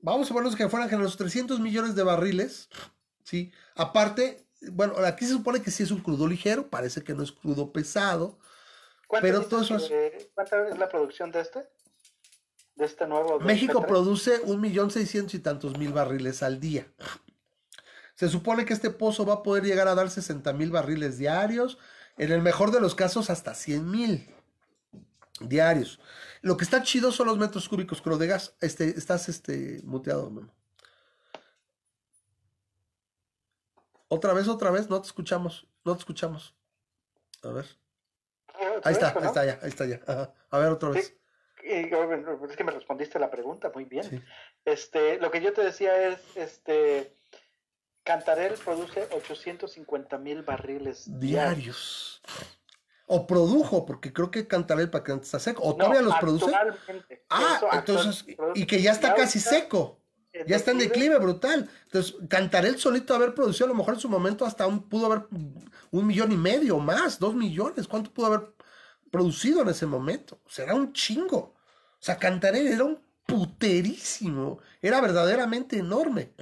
vamos a suponer que fueran los 300 millones de barriles, ¿sí? Aparte, bueno, aquí se supone que sí es un crudo ligero, parece que no es crudo pesado. Pero todo eso ¿Cuánta es la producción de este? De este nuevo. México produce un millón seiscientos y tantos mil barriles al día. Se supone que este pozo va a poder llegar a dar 60 mil barriles diarios, en el mejor de los casos hasta 100 mil diarios. Lo que está chido son los metros cúbicos, pero de gas, este, estás este, muteado. Otra vez, otra vez, no te escuchamos, no te escuchamos. A ver. Ahí está, ahí está ya, ahí está ya. Ajá. A ver otra vez. Sí. Es que me respondiste la pregunta muy bien. Sí. Este, lo que yo te decía es, este, Cantarell produce 850 mil barriles diarios. Diarios. O produjo, porque creo que Cantarell para que está seco. O No, todavía los produce. Ah, Eso entonces, y que ya está casi seco. Ya está en declive brutal. Entonces, Cantarell solito haber producido a lo mejor en su momento hasta un, pudo haber un millón y medio más, dos millones. ¿Cuánto pudo haber producido en ese momento? Será un chingo. O sea, Cantarell era un puterísimo. Era verdaderamente enorme.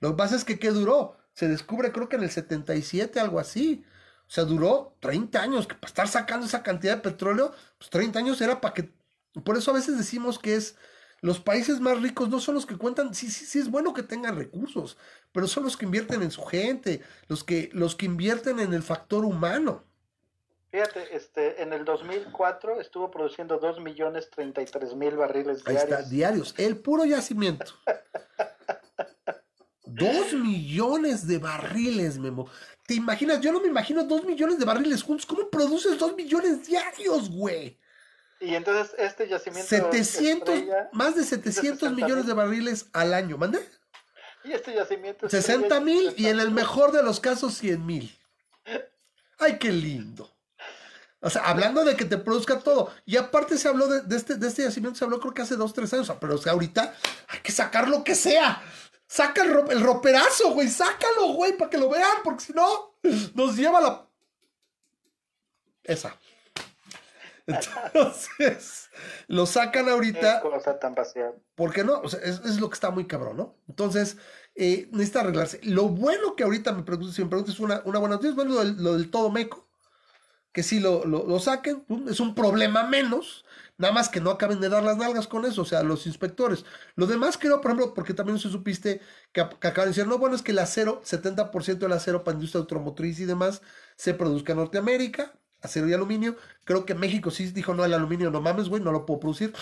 Lo que pasa es que, ¿qué duró? Se descubre creo que en el 77, algo así. O sea, duró 30 años, que para estar sacando esa cantidad de petróleo, pues 30 años era para que... Por eso a veces decimos que es... Los países más ricos no son los que cuentan, sí, sí, sí es bueno que tengan recursos, pero son los que invierten en su gente, los que, los que invierten en el factor humano. Fíjate, este, en el 2004 estuvo produciendo 2 millones 33 mil barriles Ahí diarios. está, diarios, el puro yacimiento. (laughs) Dos millones de barriles, Memo. ¿Te imaginas? Yo no me imagino dos millones de barriles juntos. ¿Cómo produces dos millones diarios, güey? Y entonces este yacimiento 700, estrella- más de 700 millones de barriles al año. ¿Mande? y este yacimiento 60 estrella- mil y en el mejor de los casos 100 mil. Ay, qué lindo. O sea, hablando de que te produzca todo. Y aparte se habló de, de este, de este yacimiento, se habló creo que hace dos, tres años. Pero o sea, ahorita hay que sacar lo que sea. Saca el, ro- el roperazo, güey. Sácalo, güey, para que lo vean. Porque si no, nos lleva la... Esa. Entonces, lo sacan ahorita. cosa tan vacía. ¿Por qué no? O sea, es, es lo que está muy cabrón, ¿no? Entonces, eh, necesita arreglarse. Lo bueno que ahorita me preguntas, si me preguntas una, una buena noticia, es bueno, lo del, lo del todo meco. Que sí lo, lo, saquen, es un problema menos. Nada más que no acaben de dar las nalgas con eso, o sea, los inspectores. Lo demás creo, por ejemplo, porque también se supiste que, que acaban de decir, no, bueno, es que el acero, 70% del acero para industria automotriz y demás, se produzca en Norteamérica, acero y aluminio. Creo que México sí dijo, no, el aluminio no mames, güey, no lo puedo producir.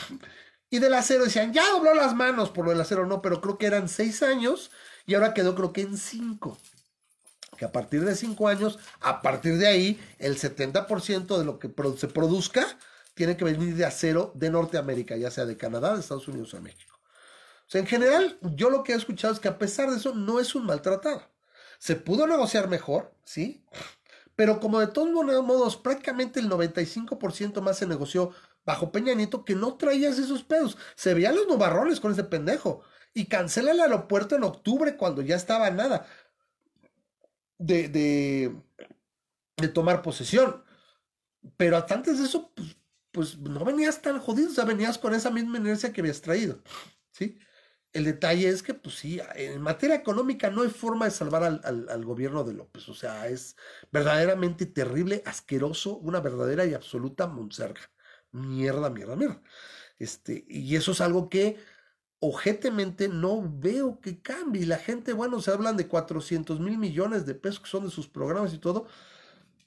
Y del acero decían, ya dobló las manos por lo del acero, no, pero creo que eran seis años y ahora quedó creo que en cinco. Que a partir de cinco años, a partir de ahí, el 70% de lo que se produzca tiene que venir de acero de Norteamérica, ya sea de Canadá, de Estados Unidos o de México. O sea, en general, yo lo que he escuchado es que a pesar de eso, no es un maltratado. Se pudo negociar mejor, ¿sí? Pero como de todos modos, prácticamente el 95% más se negoció bajo Peña Nieto que no traías esos pedos. Se veían los nubarrones con ese pendejo. Y cancela el aeropuerto en octubre cuando ya estaba nada de, de, tomar posesión. Pero hasta antes de eso, pues, pues no venías tan jodido, o venías con esa misma inercia que habías traído. ¿Sí? El detalle es que, pues sí, en materia económica no hay forma de salvar al, al- al gobierno de López. O sea, es verdaderamente terrible, asqueroso, una verdadera y absoluta monserga. Mierda, mierda, mierda. Este, y eso es algo que ojetemente no veo que cambie. Y la gente, bueno, se hablan de 400 mil millones de pesos que son de sus programas y todo,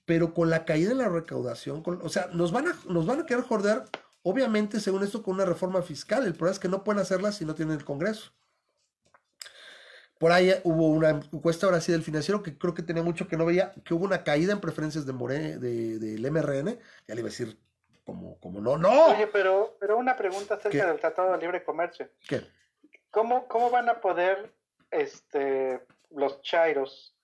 pero con la caída en la recaudación, o sea, nos van a, nos van a querer joder, obviamente, según esto, con una reforma fiscal. El problema es que no pueden hacerla si no tienen el Congreso. Por ahí hubo una encuesta ahora sí del financiero que creo que tenía mucho que no veía, que hubo una caída en preferencias de More, de, del MRN, ya le iba a decir como, como no, no. Oye, pero, pero una pregunta acerca ¿Qué? del Tratado de Libre Comercio. ¿Qué? ¿Cómo, cómo van a poder este, los chairos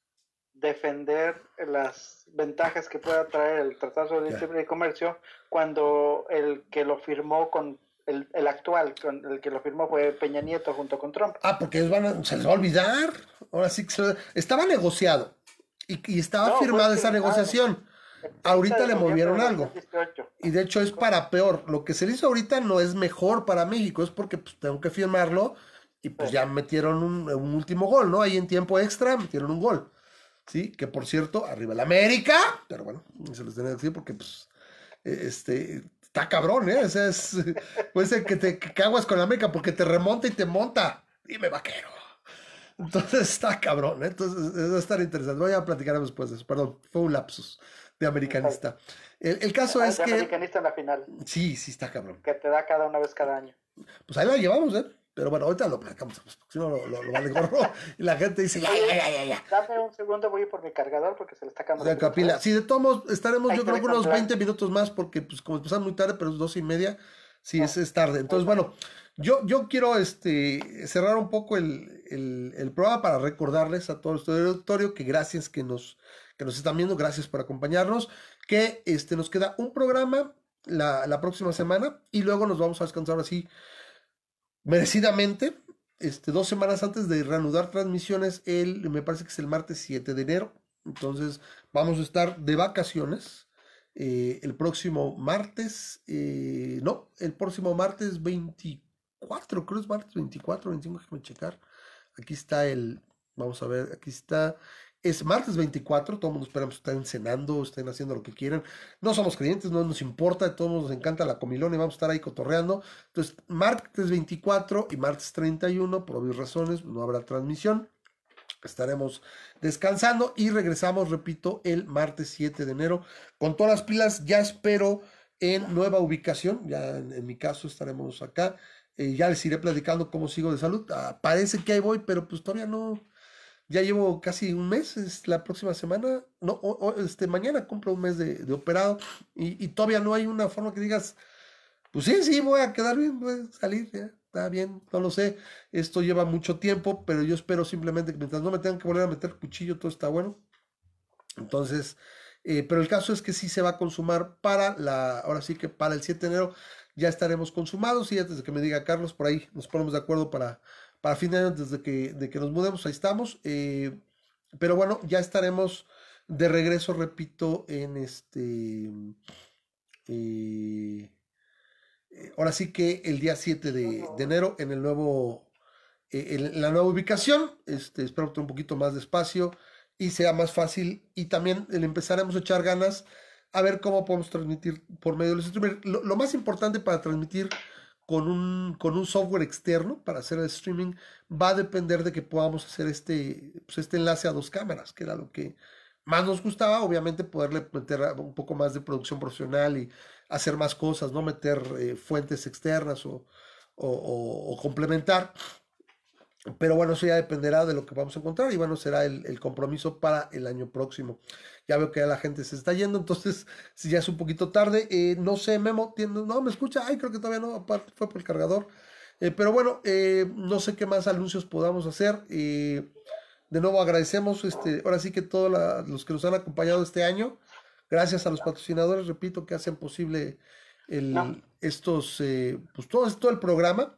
defender las ventajas que pueda traer el Tratado de. Libre Comercio cuando el que lo firmó con el, el actual, con el que lo firmó fue Peña Nieto junto con Trump? Ah, porque ellos van a- se les va a olvidar. Ahora sí que se- estaba negociado y, y estaba No, firmada esa negociación. El 30 Ahorita le movieron algo. 2018. Y de hecho es para peor. Lo que se le hizo ahorita no es mejor para México, es porque pues, tengo que firmarlo y pues ya metieron un, un último gol, ¿no? Ahí en tiempo extra metieron un gol. Sí, que por cierto, arriba el América, pero bueno, se los tenía que decir porque pues, eh, este, está cabrón, ¿eh? O sea, es, (laughs) puede ser que te que aguas con la América porque te remonta y te monta. Dime, vaquero. Entonces está cabrón, ¿eh? Entonces va a estar interesante. Voy a platicar después de eso, perdón, fue un lapsus de americanista. El, el caso Ah, es de que... americanista en la final, Sí, sí está cabrón. que te da cada una vez cada año. Pues ahí la llevamos, ¿eh? Pero bueno, ahorita lo platicamos, pues, si no lo, lo, lo vale gorro. Y la gente dice, ya, ya, ya, ya. Dame un segundo, voy a ir por mi cargador porque se le está acabando. la Capila. Sí, de todos modos, estaremos Ahí yo creo que unos hablar. 20 minutos más, porque pues como empezamos muy tarde, pero es dos y media, sí, es, es tarde. Entonces, bueno, yo, yo quiero este, cerrar un poco el, el- el programa para recordarles a todo nuestro auditorio que gracias que nos, que nos están viendo, gracias por acompañarnos, que este, nos queda un programa la, la próxima semana y luego nos vamos a descansar así merecidamente. Este, dos semanas antes de reanudar transmisiones, el, me parece que es el martes 7 de enero. Entonces, vamos a estar de vacaciones. eh, el próximo martes, eh, no, el próximo martes 24, creo que es martes 24, 25, déjame checar. Aquí está el, vamos a ver, aquí está, es martes 24, todo el mundo esperamos que estén cenando, estén haciendo lo que quieran. No somos creyentes, no nos importa, todos nos encanta la comilona y vamos a estar ahí cotorreando. Entonces, martes 24 y martes 31, por obvias razones, no habrá transmisión. Estaremos descansando y regresamos, repito, el martes 7 de enero con todas las pilas. Ya espero en nueva ubicación. Ya en, en mi caso estaremos acá. Eh, ya les iré platicando cómo sigo de salud. Ah, parece que ahí voy, pero pues todavía no. Ya llevo casi un mes, es la próxima semana, no, este, mañana cumplo un mes de, operado y, y todavía no hay una forma que digas, pues sí, sí, voy a quedar bien, voy a salir, ya, está bien, no lo sé. Esto lleva mucho tiempo, pero yo espero simplemente que mientras no me tengan que volver a meter cuchillo, todo está bueno. Entonces, eh, pero el caso es que sí se va a consumar para la, ahora sí que para el 7 de enero ya estaremos consumados y antes de que me diga Carlos, por ahí nos ponemos de acuerdo para, para fin de año, antes de que, de que nos mudemos, ahí estamos. eh, pero bueno, ya estaremos de regreso, repito, en este... eh, eh, ahora sí que el día 7 de, de enero en el nuevo eh, en la nueva ubicación este espero un poquito más de espacio y sea más fácil y también le empezaremos a echar ganas a ver cómo podemos transmitir por medio de los streamers lo, lo más importante para transmitir con un, con un software externo para hacer el streaming va a depender de que podamos hacer este, pues este enlace a dos cámaras, que era lo que más nos gustaba, obviamente poderle meter un poco más de producción profesional y hacer más cosas, no meter eh, fuentes externas o- o complementar. Pero bueno, eso ya dependerá de lo que vamos a encontrar y bueno, será el, el compromiso para el año próximo. Ya veo que la gente se está yendo, entonces si (laughs) ya es un poquito tarde, eh, no sé, Memo, ¿tiene- no me escucha, ay, creo que todavía no, aparte fue por el cargador. Eh, pero bueno, eh, no sé qué más anuncios podamos hacer. eh, de nuevo agradecemos, este, ahora sí que todos los que nos han acompañado este año, gracias a los patrocinadores, repito, que hacen posible el, estos, eh, pues todo, todo el programa.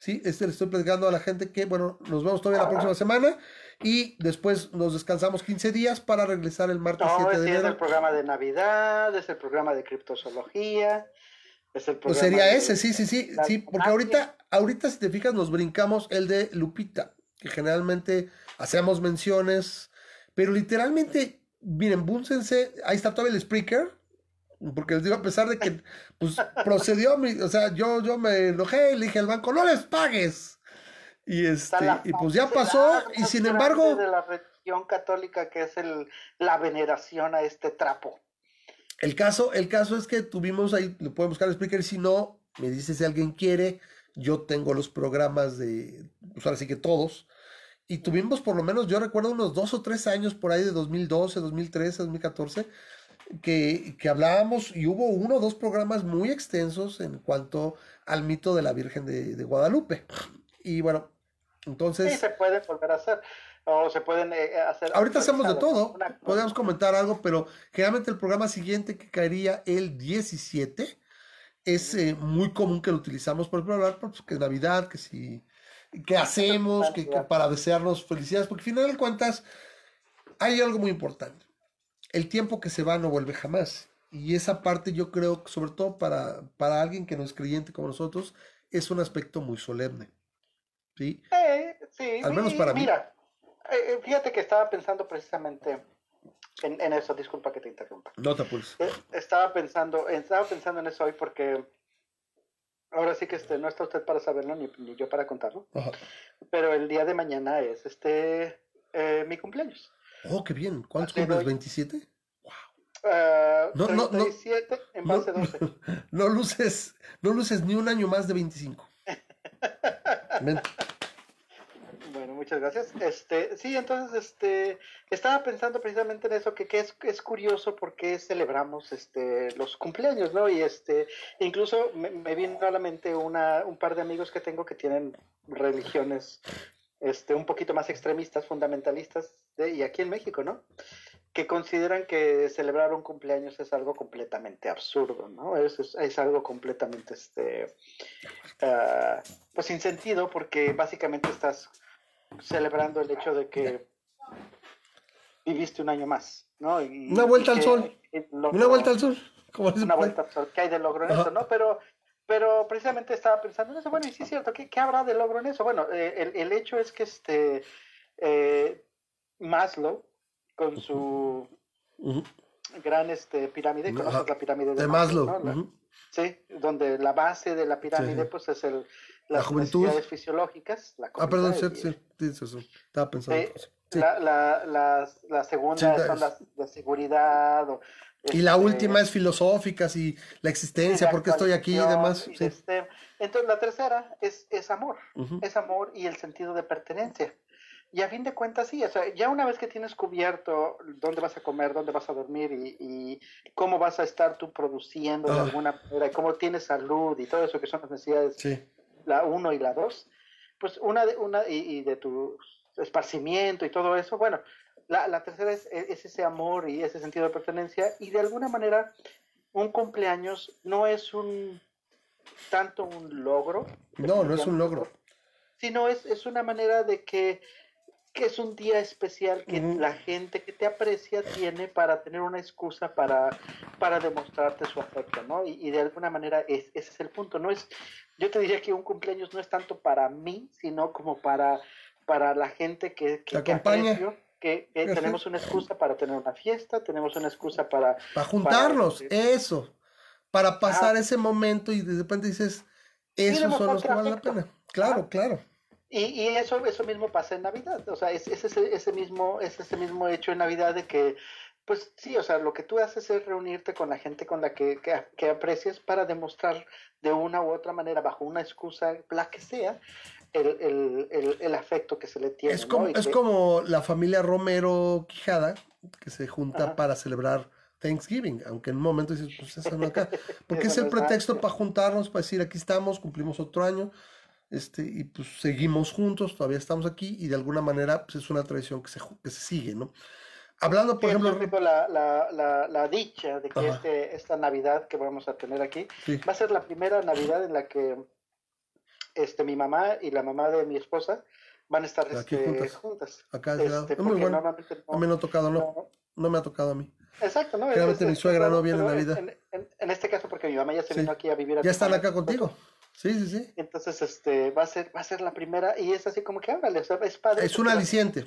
Sí, este le estoy platicando a la gente que, bueno, nos vemos todavía la próxima semana y después nos descansamos 15 días para regresar el martes No, 7 de ese es el enero. programa de Navidad, es el programa de criptozoología, es el Pues programa sería de- ese, sí, sí, sí, sí, porque ahorita, ahorita si te fijas nos brincamos el de Lupita, que generalmente hacemos menciones, pero literalmente, miren, búncense, ahí está todavía el Spreaker, porque les digo, a pesar de que, pues, procedió, mi- o sea, yo, yo me enojé y le dije al banco, no les pagues, y este, y pues ya pasó, y sin embargo, de la religión católica que es el, la veneración a este trapo. El caso, el caso es que tuvimos ahí, lo pueden buscar el Spreaker, si no, me dice si alguien quiere, yo tengo los programas de, pues ahora sí que todos, y tuvimos por lo menos, yo recuerdo unos dos o tres años por ahí de 2012, 2013, 2014, que, que hablábamos y hubo uno o dos programas muy extensos en cuanto al mito de la Virgen de, de Guadalupe. Y bueno, Sí, entonces... se puede volver a hacer. O se pueden eh, hacer. Ahorita hacemos de todo, una- podemos comentar algo, pero generalmente el programa siguiente que caería el 17 es eh, muy común que lo utilizamos por hablar pues, que es Navidad, que si qué hacemos, que, que para desearnos felicidades, porque al final de cuentas hay algo muy importante. El tiempo que se va no vuelve jamás. Y esa parte yo creo, sobre todo para, para alguien que no es creyente como nosotros, es un aspecto muy solemne. ¿sí? Eh, sí, Al menos para mí. Mira, eh, eh, fíjate que estaba pensando precisamente en, en eso, disculpa que te interrumpa. No te apures. Eh, Estaba pensando, estaba pensando en eso hoy porque ahora sí que este, no está usted para saberlo ni, ni yo para contarlo, Ajá. pero el día de mañana es este eh, mi cumpleaños. Oh, qué bien. ¿Cuántos cumples? doy- ¿27? Ah, No, no, no. 37 en No, base 12. (laughs) no luces, no luces ni un año más de 25. Ven. (laughs) Bueno, muchas gracias. Este, sí, entonces, este, estaba pensando precisamente en eso, que, que es, es curioso porque celebramos, este, los cumpleaños, ¿no? Y este, incluso me, me vino a la mente una, un par de amigos que tengo que tienen religiones, este, un poquito más extremistas, fundamentalistas, de, y aquí en México, ¿no? Que consideran que celebrar un cumpleaños es algo completamente absurdo, ¿no? Es, es, es algo completamente, este, ah, pues sin sentido, porque básicamente estás celebrando el hecho de que viviste un año más, ¿no? Y, Una vuelta y al que- sol. Una vuelta al sur. Como una vuelta al sol. ¿Qué hay de logro en Ajá. eso, no? Pero, pero precisamente estaba pensando en eso. Bueno, y sí es cierto, ¿qué, qué habrá de logro en eso? Bueno, eh, el, el hecho es que este eh, Maslow, con su gran este, pirámide, conoces la pirámide de, De Maslow. La-. Sí, donde la base de la pirámide, Sí. pues es el, La las juventud. necesidades fisiológicas, la Ah, perdón, sí, sí, razón. Estaba pensando. Sí. La, la, las- la segunda Sí, son las de seguridad. o, Y la este, última es filosóficas y la existencia, de por qué estoy aquí y demás. y Sí. este, entonces la tercera es, es amor, es amor y el sentido de pertenencia. Y a fin de cuentas, sí, o sea, ya una vez que tienes cubierto dónde vas a comer, dónde vas a dormir y, y cómo vas a estar tú produciendo de alguna manera, y cómo tienes salud y todo eso que son las necesidades Sí. la 1 y la 2, pues una de, una y, y de tu esparcimiento y todo eso, bueno, la, la tercera es, es ese amor y ese sentido de pertenencia y de alguna manera un cumpleaños no es un tanto un logro, No, no es un logro. sino es, es una manera de que, que es un día especial que la gente que te aprecia tiene para tener una excusa para, para demostrarte su afecto, ¿no? Y, y de alguna manera es, ese es el punto, no es, yo te diría que un cumpleaños no es tanto para mí, sino como para, para la gente que, que, Te que acompaña. aprecio, que, tenemos una excusa para tener una fiesta, tenemos una excusa para... Para juntarnos, eso. Para pasar Ah. ese momento y de repente dices, esos son los que valen la pena. Claro, claro. Y, y eso, eso mismo pasa en Navidad, o sea, es, es ese, ese mismo, es ese mismo hecho en Navidad de que, pues sí, o sea, lo que tú haces es reunirte con la gente con la que, que, que aprecias para demostrar de una u otra manera, bajo una excusa, la que sea, el, el, el, el afecto que se le tiene. Es ¿no? como, Y es que- como la familia Romero Quijada, que se junta Ajá. para celebrar Thanksgiving, aunque en un momento dices, pues eso no acá. (laughs) Porque es el no nada. pretexto para juntarnos, para decir, aquí estamos, cumplimos otro año, este, y pues seguimos juntos, todavía estamos aquí, y de alguna manera pues, es una tradición que se, que se sigue, ¿no? Hablando, por Sí, ejemplo, la, la, la, la dicha de que este, esta Navidad que vamos a tener aquí sí, va a ser la primera Navidad en la que este, mi mamá y la mamá de mi esposa van a estar Aquí este, juntas. juntas. acá lado. Este, Es muy porque bueno. normalmente no- A mí no ha tocado, no, no- no me ha tocado a mí. Exacto, ¿no? Generalmente mi suegra no viene en pero Navidad. En, en- en este caso, porque mi mamá ya se Sí. vino aquí a vivir a Ya están acá contigo. Sí, sí, sí. Entonces, este, va a ser, va a ser la primera, y es así como que hágale, o sea, es padre. Es un aliciente.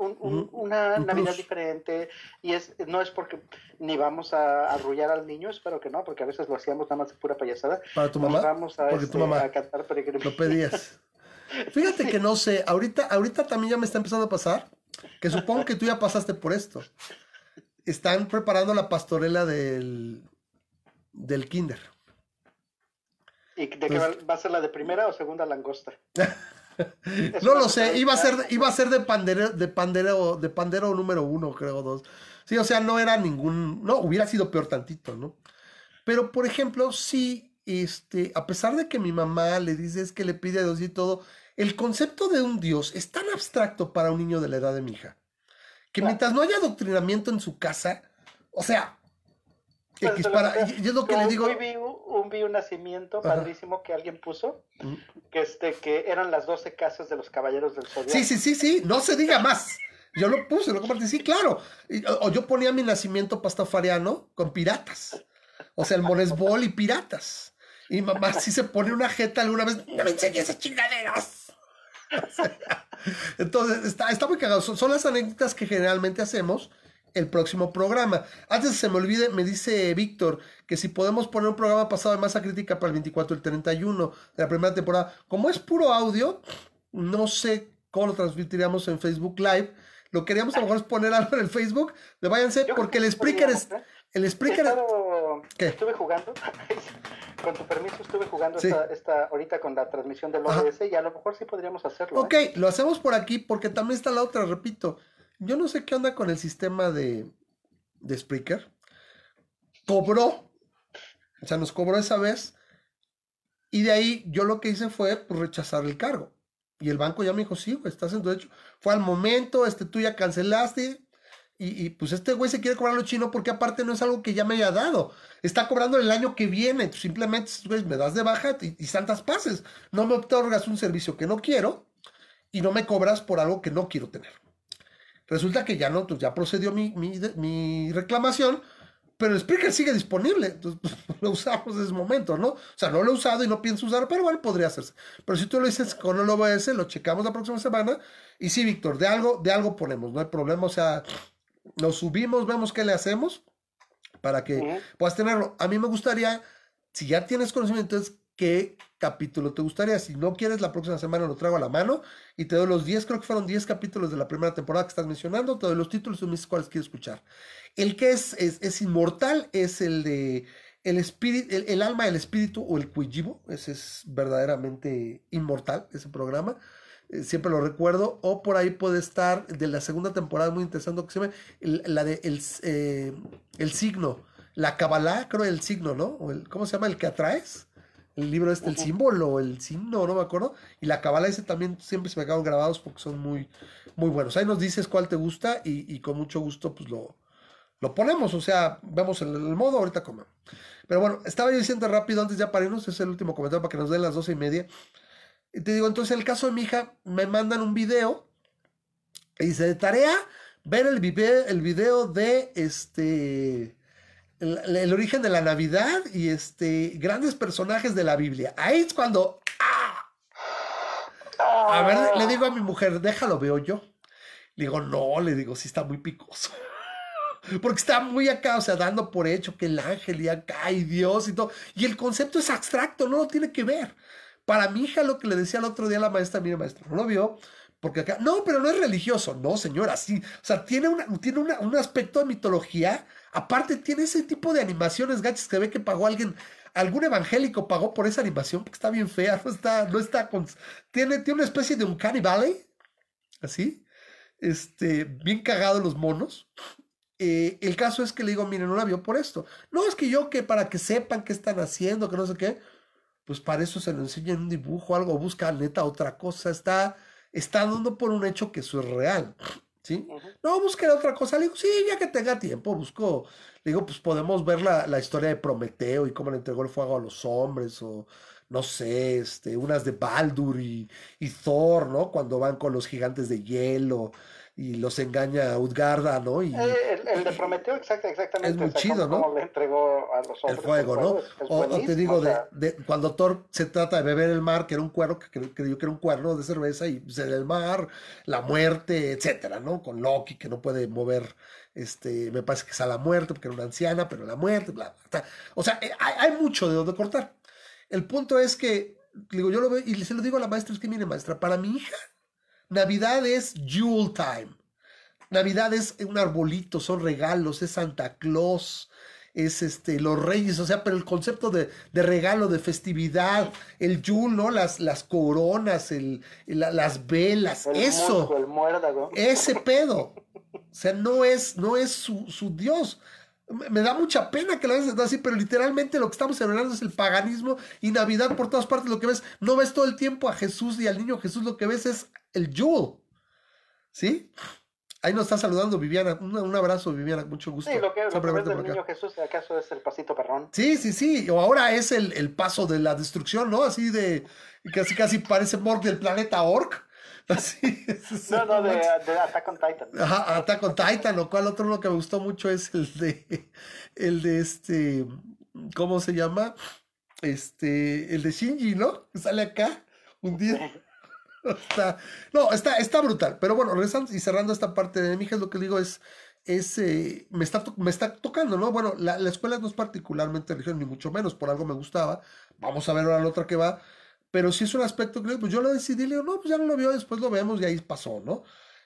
Un- una un Navidad diferente, y es, no es porque ni vamos a arrullar al niño, espero que no, porque a veces lo hacíamos nada más de pura payasada. Para tu mamá, vamos a, porque tu este, mamá a cantar lo pedías. (laughs) Fíjate que no sé, ahorita, ahorita también ya me está empezando a pasar, que supongo que tú ya pasaste por esto. Están preparando la pastorela del, del kinder. ¿Y de qué va, va a ser la de primera o segunda langosta? (laughs) No lo sé, iba a ser, iba a ser de pandero, de pandero, de pandero número uno, creo, dos. Sí, o sea, no era ningún, no, hubiera sido peor tantito, ¿no? Pero, por ejemplo, sí, este, a pesar de que mi mamá le dice es que le pide a Dios y todo, el concepto de un Dios es tan abstracto para un niño de la edad de mi hija, que mientras no haya adoctrinamiento en su casa, o sea, X para, y es lo que le digo, vi un, nacimiento padrísimo que alguien puso, Mm. que, este, que eran las 12 casas de los caballeros del Zodiaco. Sí, sí, sí, sí, no se diga más. Yo lo puse, lo compartí, sí, claro. O, yo ponía mi nacimiento pastafariano con piratas. O sea, el Monesbol y piratas. Y mamá sí se pone una jeta alguna vez, no me enseñes esas chingaderas. (laughs) Entonces, está, está muy cagado. Son, son las anécdotas que generalmente hacemos el próximo programa. Antes de que se me olvide, me dice Víctor que si podemos poner un programa pasado de masa crítica para el 24 y el 31 de la primera temporada. Como es puro audio, no sé cómo lo transmitiríamos en Facebook Live. Lo queríamos a lo mejor es poner algo en el Facebook. Le váyanse Yo porque que el sí Spreaker es. ¿eh? El es. estado- ¿Qué? Estuve jugando (laughs) con tu permiso estuve jugando Sí. esta, esta ahorita con la transmisión del Ajá. OBS y a lo mejor sí podríamos hacerlo. Ok, ¿eh? lo hacemos por aquí porque también está la otra, repito. Yo no sé qué onda con el sistema de, de Spreaker. Cobró. O sea, nos cobró esa vez. Y de ahí yo lo que hice fue pues, rechazar el cargo. Y el banco ya me dijo, sí, güey, estás en tu derecho. Fue al momento, este, tú ya cancelaste. Y, pues este güey se quiere cobrar lo chino porque aparte no es algo que ya me haya dado. Está cobrando el año que viene. Tú simplemente, güey, me das de baja y, y santas pases. No me otorgas un servicio que no quiero y no me cobras por algo que no quiero tener. Resulta que ya no, pues ya procedió mi, mi, mi reclamación, pero el Spreaker sigue disponible. Entonces, pues, (laughs) lo usamos en ese momento, ¿no? O sea, no lo he usado y no pienso usar, pero bueno, podría hacerse. Pero si tú lo dices con el OBS, lo checamos la próxima semana. Y sí, Víctor, de algo, de algo ponemos, no hay problema. O sea, lo subimos, vemos qué le hacemos para que puedas tenerlo. A mí me gustaría, si ya tienes conocimiento, es qué capítulo te gustaría. Si no quieres, la próxima semana lo traigo a la mano y te doy los 10, creo que fueron 10 capítulos de la primera temporada que estás mencionando, te doy los títulos y me dices cuáles escuchar. El que es, es, es inmortal es el de el, espíritu, el, alma, el espíritu o el cuijibo. Ese es verdaderamente inmortal, ese programa. Eh, siempre lo recuerdo. O por ahí puede estar de la segunda temporada muy interesante que se llama el- la de el, eh, el signo. La Kabbalah, creo el signo, ¿no? ¿Cómo se llama? El que atraes. El libro este, el símbolo, el signo, no me acuerdo. Y la Kabbalah ese también siempre se me quedaron grabados porque son muy, muy buenos. Ahí nos dices cuál te gusta y, y con mucho gusto pues lo, lo ponemos. O sea, vemos el, el modo, ahorita como. Pero bueno, estaba yo diciendo rápido antes ya para irnos, es el último comentario para que nos den las doce y media. Y te digo, entonces en el caso de mi hija, me mandan un video y dice de tarea ver el video, el video de este el, origen de la Navidad y este grandes personajes de la Biblia. Ahí es cuando a ver, le digo a mi mujer, déjalo, veo yo. Le digo, no, le digo, sí está muy picoso. (laughs) Porque está muy acá, o sea, dando por hecho que el ángel y acá y Dios y todo. Y el concepto es abstracto, no lo tiene que ver. Para mi hija, lo que le decía el otro día a la maestra, mire, maestra, no lo vio, porque acá, no, pero no es religioso. No, señora, sí. O sea, tiene, una, tiene una- un aspecto de mitología. Aparte, tiene ese tipo de animaciones gachas que ve que pagó alguien, algún evangélico pagó por esa animación, porque está bien fea, no está, no está con. Tiene, tiene una especie de un Valley, así, este, bien cagado los monos. Eh, el caso es que le digo, miren, no la vio por esto. No, es que yo que para que sepan qué están haciendo, que no sé qué, pues para eso se lo enseña en un dibujo, algo, busca neta otra cosa, está, está dando por un hecho que eso es real, No, busque otra cosa. Le digo, sí, ya que tenga tiempo, busco. Le digo, pues podemos ver la, la historia de Prometeo y cómo le entregó el fuego a los hombres, o no sé, este, unas de Baldur y, y Thor, ¿no? Cuando van con los gigantes de hielo y los engaña Utgarda, ¿no? Y el, el de Prometeo, exacta, exactamente. Es muy o sea, chido, ¿no? cómo le entregó a los el fuego, ¿no? O, o te digo, o de, sea, de cuando Thor se trata de beber el mar, que era un cuerno, que cre- creyó que era un cuerno de cerveza, y se el mar, la muerte, etcétera, ¿no? Con Loki, que no puede mover, este, me parece que es a la muerte, porque era una anciana, pero la muerte, bla, bla, bla. O sea, eh, hay, hay mucho de donde cortar. El punto es que, digo, yo lo veo, y se lo digo a la maestra, es que mire, maestra, para mi hija, Navidad es Yule Time. Navidad es un arbolito, son regalos, es Santa Claus, es este, los reyes, o sea, pero el concepto de, de regalo, de festividad, el Yule, ¿no? Las, las coronas, el, la- las velas, el eso, musgo, el muérdago. ese pedo. O sea, no es, no es su, su Dios. Me da mucha pena que lo veas así, pero literalmente lo que estamos celebrando es el paganismo y Navidad por todas partes. Lo que ves, no ves todo el tiempo a Jesús y al niño Jesús, lo que ves es el Yule. ¿Sí? Ahí nos está saludando Viviana. Un, un abrazo, Viviana, mucho gusto. Sí, lo que, lo que ves del niño Jesús, ¿acaso es el pasito perrón? Sí, sí, sí. O ahora es el, el paso de la destrucción, ¿no? Así de. Casi, casi parece Morg del planeta Orc. (laughs) Así. es- No, no, de, de Attack on Titan. Ajá, Attack on Titan, lo cual otro uno que me gustó mucho es el de. (laughs) El de este. ¿Cómo se llama? Este. El de Shinji, ¿no? Que sale acá un día. (laughs) Está, no, está, está brutal. Pero bueno, regresando y cerrando esta parte de mi hija, lo que digo es, es eh, me, está, me está tocando, ¿no? Bueno, la, la escuela no es particularmente religiosa, ni mucho menos, por algo me gustaba. Vamos a ver ahora la otra que va. Pero si es un aspecto que pues yo lo decidí, le digo, no, pues ya no lo vio, después lo vemos y ahí pasó, ¿no?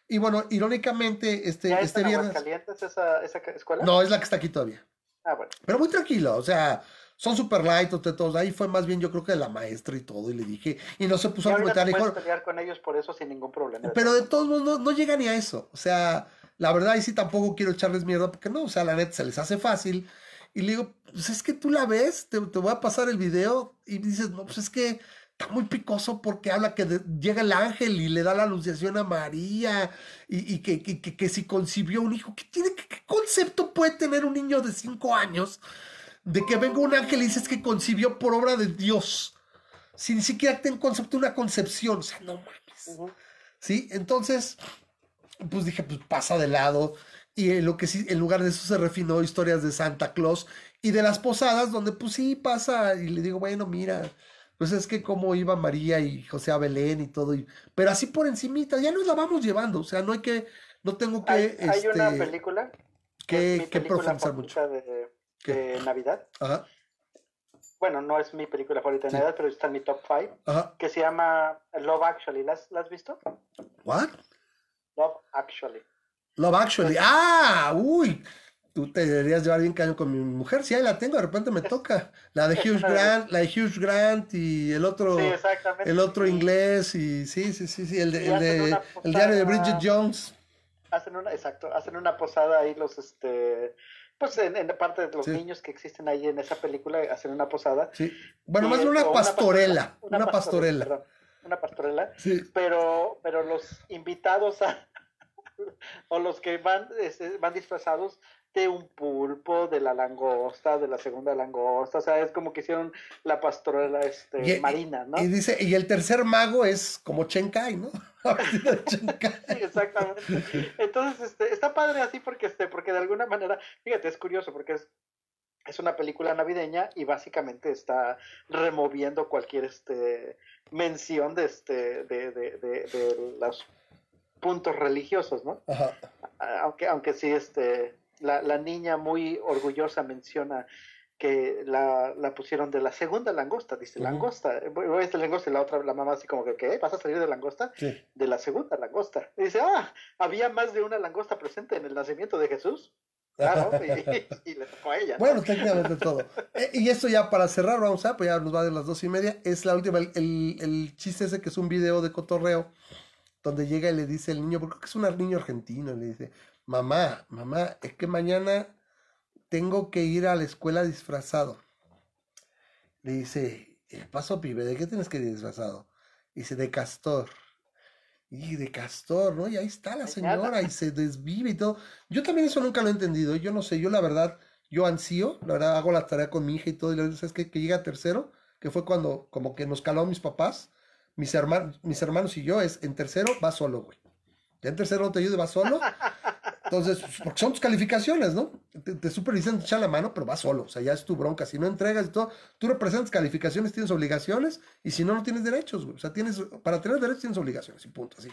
Y bueno, irónicamente, este, ¿Ya este viernes. Aguascalientes esa, esa escuela? No, es la que está aquí todavía. Ah, bueno. Pero muy tranquilo, o sea, son super light, o todos. Ahí fue más bien yo creo que de la maestra y todo, y le dije, y no se puso a comentar, dijo, puedes pelear con ellos por eso sin ningún problema. pero de todos modos no, no llega ni a eso. O sea, la verdad, ahí sí tampoco quiero echarles mierda, porque no, o sea, la neta se les hace fácil. Y le digo, pues es que tú la ves, te, te voy a pasar el video, y dices, no, pues es que está muy picoso porque habla que de- llega el ángel y le da la anunciación a María, y, y que, que, que- que si concibió un hijo, ¿qué, tiene, qué, qué concepto puede tener un niño de cinco años de que venga un ángel y dices que concibió por obra de Dios? Si ni siquiera tiene concepto de una concepción, o sea, no mames. ¿Sí? Entonces, pues dije, pues pasa de lado. Y en lo que sí, en lugar de eso se refinó historias de Santa Claus y de las posadas, donde pues sí pasa. Y le digo, bueno, mira, pues es que cómo iba María y José a Belén y todo. y- pero así por encimita, ya nos la vamos llevando. O sea, no hay que, no tengo que, Hay, hay una este, película que, es mi que película mucho. de, Navidad. Ajá, Bueno, no es mi película favorita de Sí. Navidad, pero está en mi top 5, ajá. que se llama Love Actually. ¿La has, la has visto? ¿What? Love Actually. Love Actually. ¡Ah! ¡Uy! Tú te deberías llevar bien cañón con mi mujer. Sí, ahí la tengo, de repente me toca. La de Hugh (laughs) Grant, la de Hugh Grant y el otro, Sí, el otro inglés y sí, sí, sí, sí, el, de, el, de- el diario de. Bridget Jones. Hacen una, exacto, hacen una posada ahí los, este, pues en, en parte de los Sí. niños que existen ahí en esa película, hacen una posada. Bueno, Y más una pastorela, una pastorela. perdón, una pastorela. Sí. pero, pero los invitados a, (laughs) o los que van, este, van disfrazados de un pulpo, de la langosta, de la segunda langosta, o sea, es como que hicieron la pastorela este, Y- marina, ¿no? Y dice, y el tercer mago es como Chen Kai, ¿no? (laughs) (laughs) Sí, exactamente. Entonces, este, está padre así porque, este, porque de alguna manera, fíjate, es curioso porque es, es una película navideña y básicamente está removiendo cualquier este, mención de, este, de, de, de, de los puntos religiosos, ¿no? Ajá. aunque, aunque sí, este, la, la niña muy orgullosa menciona que la, la pusieron de la segunda langosta, dice Ujú. langosta, bueno, esta langosta y la otra, la mamá así como que, ¿qué? ¿Vas a salir de langosta? Sí. De la segunda langosta. Y dice, ah, había más de una langosta presente en el nacimiento de Jesús. Claro, (laughs) y, y le tocó a ella. ¿no? Bueno, técnicamente todo. Eh, y esto ya para cerrar, vamos a, pues ya nos va de las dos y media. Es la última, el, el- el chiste ese que es un video de cotorreo, donde llega y le dice el niño, porque creo que es un niño argentino, le dice, mamá, mamá, es que mañana tengo que ir a la escuela disfrazado. Le dice, "¿Qué pasó, pibe? ¿De qué tienes que ir disfrazado? Dice, de castor. Y de castor, ¿no? Y ahí está la señora y se desvive y todo. Yo también eso nunca lo he entendido. Yo no sé, yo la verdad, yo ansío, la verdad hago la tarea con mi hija y todo. Y le digo, ¿sabes qué? Que llega tercero, que fue cuando como que nos caló mis papás, mis hermanos, mis hermanos y yo, es en tercero, va solo, güey. Ya en tercero no te ayude, va solo. Entonces, pues, porque son tus calificaciones, ¿no? Te, te super dicen echar la mano, pero va solo. O sea, ya es tu bronca. Si no entregas y todo, tú representas calificaciones, tienes obligaciones, y si no, no tienes derechos, güey. O sea, tienes, para tener derechos tienes obligaciones, y punto, así.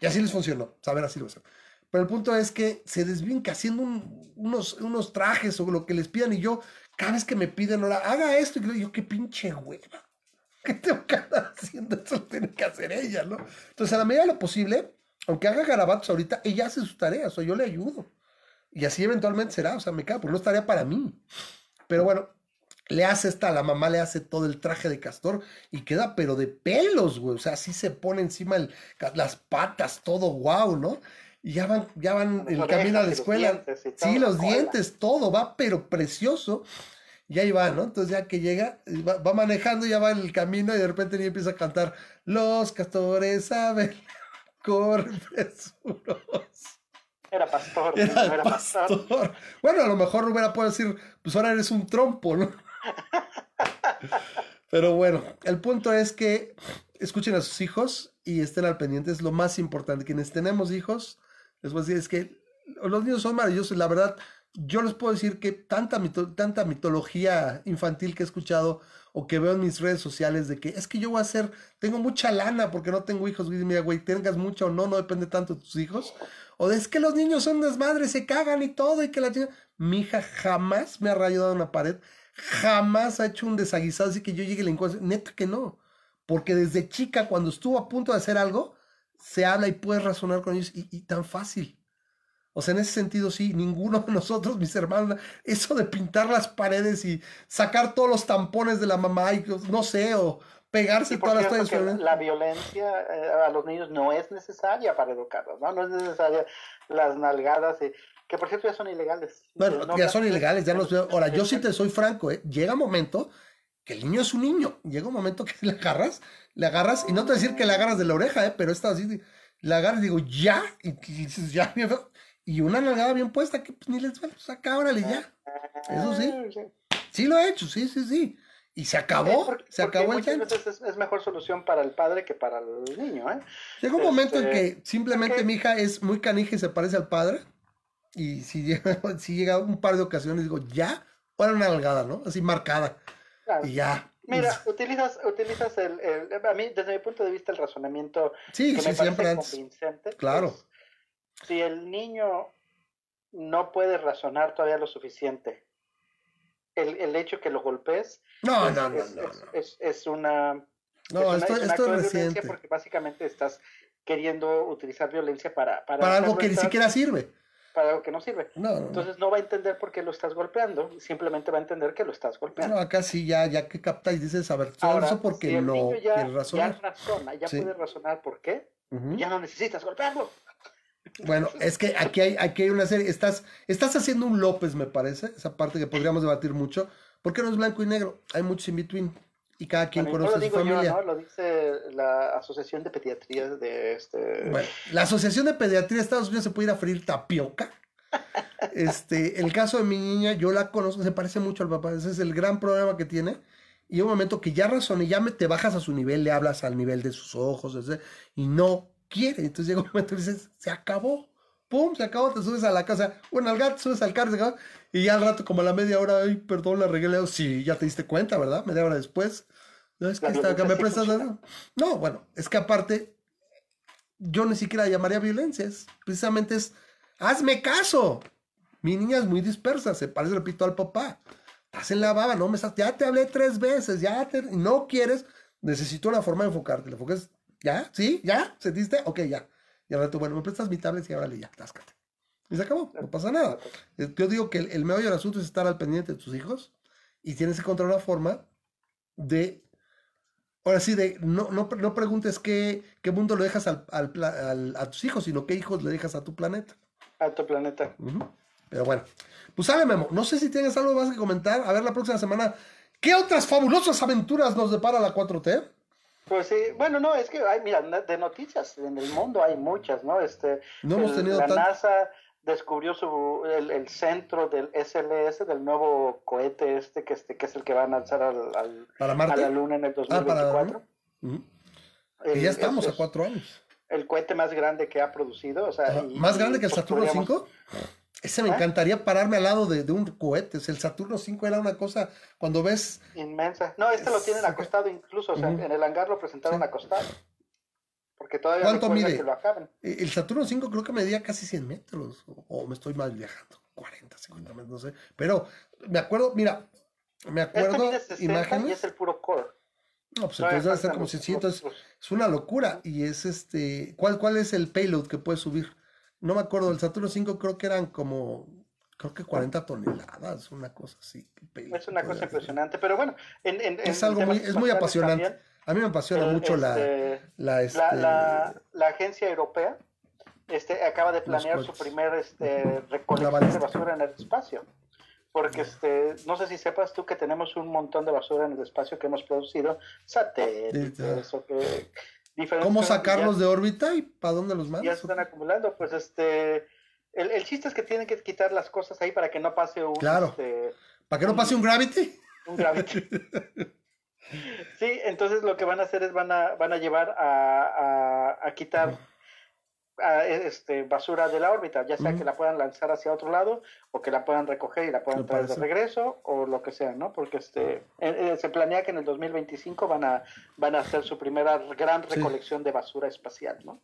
Y así les funcionó. Saber así lo hacen. Pero el punto es que se desvinca haciendo un- unos, unos trajes o lo que les pidan, y yo, cada vez que me piden, ahora, haga esto, y yo, qué pinche hueva. (laughs) ¿Qué tengo que andar haciendo? Eso lo tiene que hacer ella, ¿no? Entonces, a la medida de lo posible, aunque haga garabatos ahorita, ella hace sus tareas, o yo le ayudo. Y así eventualmente será, o sea, me queda, porque no es tarea para mí. Pero bueno, le hace esta, la mamá le hace todo el traje de castor y queda, pero de pelos, güey. O sea, así se pone encima el- las patas, todo guau, ¿no? Y ya van, ya van Las el orejas camino a la los escuela. dientes y Sí, los dientes, todo va, pero precioso. Y ahí va, ¿no? Entonces ya que llega, va, va manejando, ya va en el camino y de repente ya empieza a cantar, los castores saben, (laughs) presuros. Era pastor, Era no era pastor. pastor. Bueno, a lo mejor hubiera podido decir, pues ahora eres un trompo, ¿no? (laughs) Pero bueno, el punto es que escuchen a sus hijos y estén al pendiente, es lo más importante. Quienes tenemos hijos, les voy a decir, es que los niños son maravillosos, la verdad, yo les puedo decir que tanta, mito- tanta mitología infantil que he escuchado o que veo en mis redes sociales de que es que yo voy a hacer, tengo mucha lana porque no tengo hijos, güey, mira, güey, tengas mucha o no, no depende tanto de tus hijos. O de es que los niños son desmadres, se cagan y todo, y que la Mi hija jamás me ha rayado una pared, jamás ha hecho un desaguisado, así que yo llegue y le encuentro. Neta que no. Porque desde chica, cuando estuvo a punto de hacer algo, se habla y puedes razonar con ellos, y tan fácil. O sea, en ese sentido, sí, ninguno de nosotros, mis hermanos, eso de pintar las paredes y sacar todos los tampones de la mamá y no sé, o pegarse todas las tallas. La violencia eh, a los niños no es necesaria para educarlos, ¿no? No es necesaria las nalgadas, que por cierto ya son ilegales. Bueno, ya son ilegales, ya los veo. Ahora, yo sí te soy franco, ¿eh? Llega un momento que el niño es un niño, llega un momento que (laughs) le agarras, le agarras, y no te decir que le agarras de la oreja, ¿eh? Pero está así, le agarras y digo, ya, y, dices, ya, (laughs) y una nalgada bien puesta que pues, ni les va, pues acá, órale, ya. Eso sí. Sí lo he hecho, sí, sí, sí. Y se acabó, se acabó el veces es, mejor solución para el padre que para el niño, ¿eh? Llega un momento en este, que simplemente mi hija es muy canija y se parece al padre. Y si llega, (laughs) si llega un par de ocasiones, digo, ya, o una nalgada, ¿no? Así marcada. Y ya. Mira, (laughs) utilizas, utilizas el, a mí, desde mi punto de vista, el razonamiento sí, que sí, me siempre convincente. Claro si el niño no puede razonar todavía lo suficiente, el, el hecho que lo golpes no, es, no, no, es, es, una no, esto, es violencia porque básicamente estás queriendo utilizar violencia para para, para algo que ni siquiera sirve. para algo que no sirve. No, Entonces no va a entender por qué lo estás golpeando, simplemente va a entender que lo estás golpeando. No, acá sí, ya, ya que capta y dices, a ver, eso porque no ya, ya razona, ya puede razonar por qué, ya no necesitas golpearlo. Bueno, es que aquí hay, aquí hay una serie. Estás, estás haciendo un López, me parece. Esa parte que podríamos debatir mucho. ¿Por qué no es blanco y negro? Hay muchos in between. Y cada quien conoce a su familia. ¿no? Lo dice la Asociación de Pediatría de este. Bueno, la Asociación de Pediatría de Estados Unidos se puede ir a freír tapioca. Este, el caso de mi niña, yo la conozco, se parece mucho al papá. Ese es el gran problema que tiene. Y un momento que ya razone, ya me, te bajas a su nivel, le hablas al nivel de sus ojos, y no quiere. Entonces llega un momento y dices, se acabó. Pum, se acabó, te subes a la casa. Bueno, al gato, subes al carro, y ya al rato, como a la media hora, ay, perdón, la regué. Sí, ya te diste cuenta, ¿verdad? Media hora después. No, es que, está, acá me prestas No, bueno, es que aparte, yo ni siquiera llamaría violencias. Precisamente es, hazme caso. Mi niña es muy dispersa, se parece, repito, al papá. Estás en la baba, no me estás, ya te hablé tres veces, ya te, no quieres, necesito una forma de enfocarte. Le enfocas ¿Ya? ¿Sí? ¿Ya? ¿Sentiste? Ok, ya. Y ahora tú, bueno, me prestas mi tablet y ahora ya, táscate. Y se acabó, no pasa nada. Eh, yo digo que el, el meollo del asunto es estar al pendiente de tus hijos y tienes que encontrar una forma de, ahora sí, de no, no, no preguntes qué, qué mundo lo dejas al, al, a tus hijos, sino qué hijos le dejas a tu planeta. A tu planeta. Pero bueno, pues sabe, Memo, no sé si tienes algo más que comentar. A ver la próxima semana, ¿qué otras fabulosas aventuras nos depara la 4T? Pues sí, bueno, no, es que hay, mira, de noticias en el mundo hay muchas, ¿no? Este, no hemos tenido la NASA descubrió su, el, centro del SLS, del nuevo cohete este, que, este, que es el que va a lanzar al, a la Luna en el 2024. Ah, ya estamos a cuatro años. El cohete más grande que ha producido, o sea... ¿Más grande que el Saturno 5? Ese me ¿Eh? encantaría pararme al lado de, un cohete. el Saturno 5 era una cosa, cuando ves... Inmensa. No, este lo tienen acostado incluso, o sea, en el hangar lo presentaron acostado. Porque todavía ¿Cuánto mide? que lo acaben. E, el Saturno 5 creo que medía casi 100 metros, o, me estoy mal viajando, 40, 50 metros, no sé. Pero me acuerdo, mira, me este acuerdo imágenes... Y es el puro core. No, pues entonces debe ser como si entonces es una locura. Y es este, ¿cuál, ¿cuál es el payload que puedes subir? No me acuerdo, el Saturno 5 creo que eran como, creo que 40 toneladas, una cosa así. Es una cosa impresionante, pero bueno, es algo muy, es muy apasionante. a mí me apasiona mucho la, este, la, este, la, la, agencia europea. Este, acaba de planear su primer este, recolección de basura en el espacio. Porque este, no sé si sepas tú que tenemos un montón de basura en el espacio que hemos producido, satélites, o que ¿Cómo sacarlos de órbita y para dónde los mandas? Ya se están acumulando, pues este... El, el, chiste es que tienen que quitar las cosas ahí para que no pase un... Claro. Este, ¿Para que no pase un gravity? Un gravity. (laughs) sí, entonces lo que van a hacer es van a, van a llevar a, a, a quitar este, basura de la órbita, ya sea que la puedan lanzar hacia otro lado o que la puedan recoger y la puedan traer de regreso o lo que sea, ¿no? Porque este, eh, eh, se planea que en el 2025 van a, van a hacer su primera gran recolección de basura espacial, ¿no?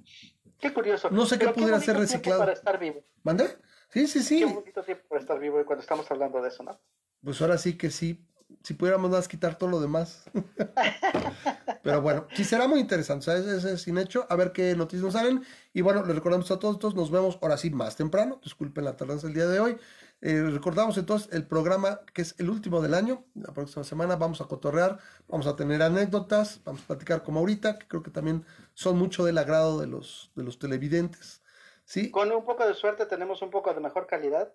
Qué curioso. No sé qué pudiera ser reciclado. Para estar vivo. ¿Mande? Sí, sí, sí. Qué bonito tiempo para estar vivo y cuando estamos hablando de eso, ¿no? Pues ahora sí que sí. Si pudiéramos más quitar todo lo demás. (laughs) Pero bueno, sí será muy interesante, ¿sabes? Ese es sin hecho, a ver qué noticias nos salen. Y bueno, les recordamos a todos, todos nos vemos ahora sí más temprano, disculpen la tardanza del día de hoy. Eh, recordamos entonces el programa que es el último del año, la próxima semana vamos a cotorrear, vamos a tener anécdotas, vamos a platicar como ahorita, que creo que también son mucho del agrado de los, de los televidentes. ¿sí? Con un poco de suerte tenemos un poco de mejor calidad.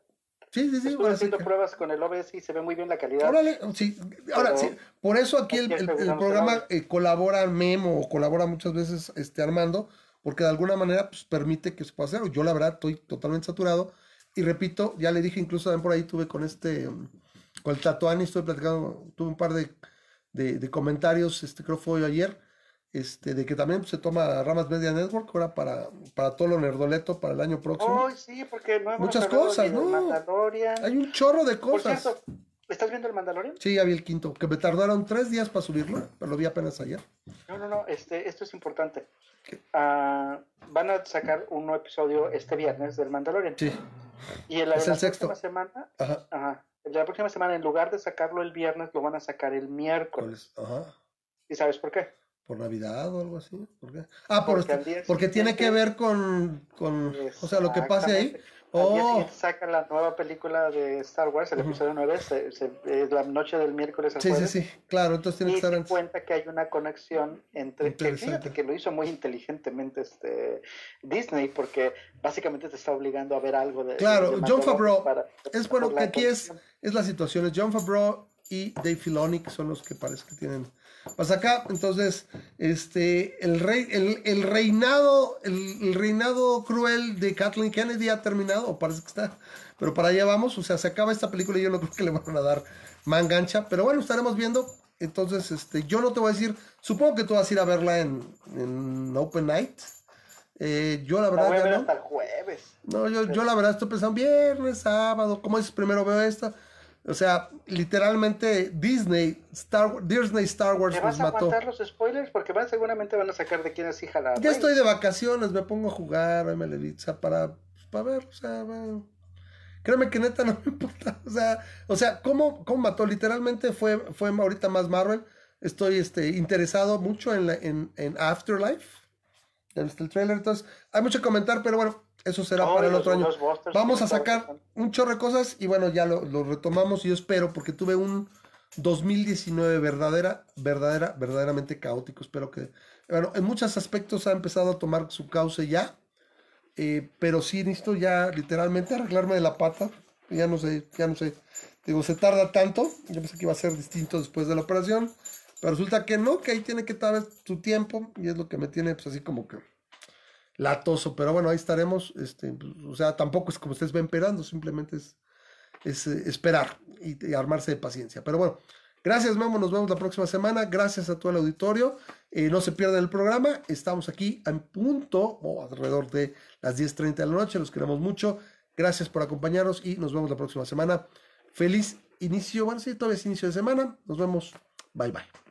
Sí, sí, sí. Estuve haciendo pruebas con el OBS y se ve muy bien la calidad. Órale, sí. Ahora, sí, por eso aquí el, el, el programa eh, colabora Memo o colabora muchas veces este Armando, porque de alguna manera pues, permite que se pueda hacer. Yo la verdad estoy totalmente saturado. Y repito, ya le dije, incluso también por ahí tuve con este, con el Tatuani, estoy platicando, tuve un par de, de, de comentarios, este creo fue ayer, este, de que también se toma Ramas Media Network ahora para, para todo lo nerdoleto para el año próximo. Oh, sí, porque no hemos Muchas cosas, ¿no? Mandalorian. Hay un chorro de Por cosas. cierto, ¿estás viendo el Mandalorian? Sí, ya vi el quinto, que me tardaron tres días para subirlo, pero lo vi apenas ayer. No, no, no, este, esto es importante. Ah, van a sacar un nuevo episodio este viernes del Mandalorian. Sí, Y en la, Es la el sexto. próxima semana, ajá. ajá, la próxima semana, en lugar de sacarlo el viernes, lo van a sacar el miércoles. Ajá. ¿Y sabes por qué? ¿Por Navidad o algo así? ¿Por qué? Ah, por Porque este- porque tiene que ver con, con, o sea, lo que pase ahí. Oh, sacan la nueva película de Star Wars, el Ujú. episodio 9, se, se- es la noche del miércoles al sí, sí, jueves. sí, claro, entonces tiene que estar se antes. cuenta que hay una conexión entre que fíjate que lo hizo muy inteligentemente este Disney porque básicamente te está obligando a ver algo de Claro, de Mandalorian Favreau, para- Es bueno que aquí es, es la situación, es John Favreau y Dave Filoni, que son los que parece que tienen más acá. Entonces, este, el rey, el, el reinado, el, el reinado cruel de Kathleen Kennedy ha terminado, o parece que está, pero para allá vamos, o sea, se acaba esta película y yo no creo que le van a dar mangancha, pero bueno, estaremos viendo. Entonces, este, yo no te voy a decir, supongo que tú vas a ir a verla en, en Open Night. Eh, yo la La verdad voy a ver no. hasta el jueves. No, yo, yo la verdad estoy pensando viernes, sábado, ¿cómo dices? Primero veo esta. O sea, literalmente Disney, Star, Disney Star Wars ¿Te nos vas a mató. aguantar los spoilers? Porque van, seguramente van a sacar de quién es hija la Ya estoy de vacaciones, me pongo a jugar a sea, para, pues, para ver, o sea, bueno. Créeme que neta (laughs) no me importa. O sea, o sea, ¿cómo, cómo mató? Literalmente fue, fue ahorita más Marvel. Estoy este, interesado mucho en, la, en, en Afterlife. Ya viste el trailer, entonces hay mucho que comentar, pero bueno, eso será Oh, para el otro año. Vamos a sacar un chorro de cosas y bueno, ya lo, lo retomamos y yo espero porque tuve un 2019 verdadera, verdadera, verdaderamente caótico. Espero que, bueno, en muchos aspectos ha empezado a tomar su cauce ya, eh, pero sí necesito ya literalmente arreglarme de la pata. Ya no sé, ya no sé. Digo, se tarda tanto. Yo pensé que iba a ser distinto después de la operación, pero resulta que no, que ahí tiene que estar su tiempo y es lo que me tiene pues así como que latoso, pero bueno, ahí estaremos, este, pues, o sea, tampoco es como ustedes ven esperando, simplemente es, es eh, esperar y, armarse de paciencia. Pero bueno, gracias Memo, nos vemos la próxima semana, gracias a todo el auditorio, eh, no se pierdan el programa, estamos aquí en punto, o alrededor de las 10.30 de la noche, los queremos mucho, gracias por acompañarnos y nos vemos la próxima semana. Feliz inicio, bueno, sí, todavía es inicio de semana, nos vemos, bye bye.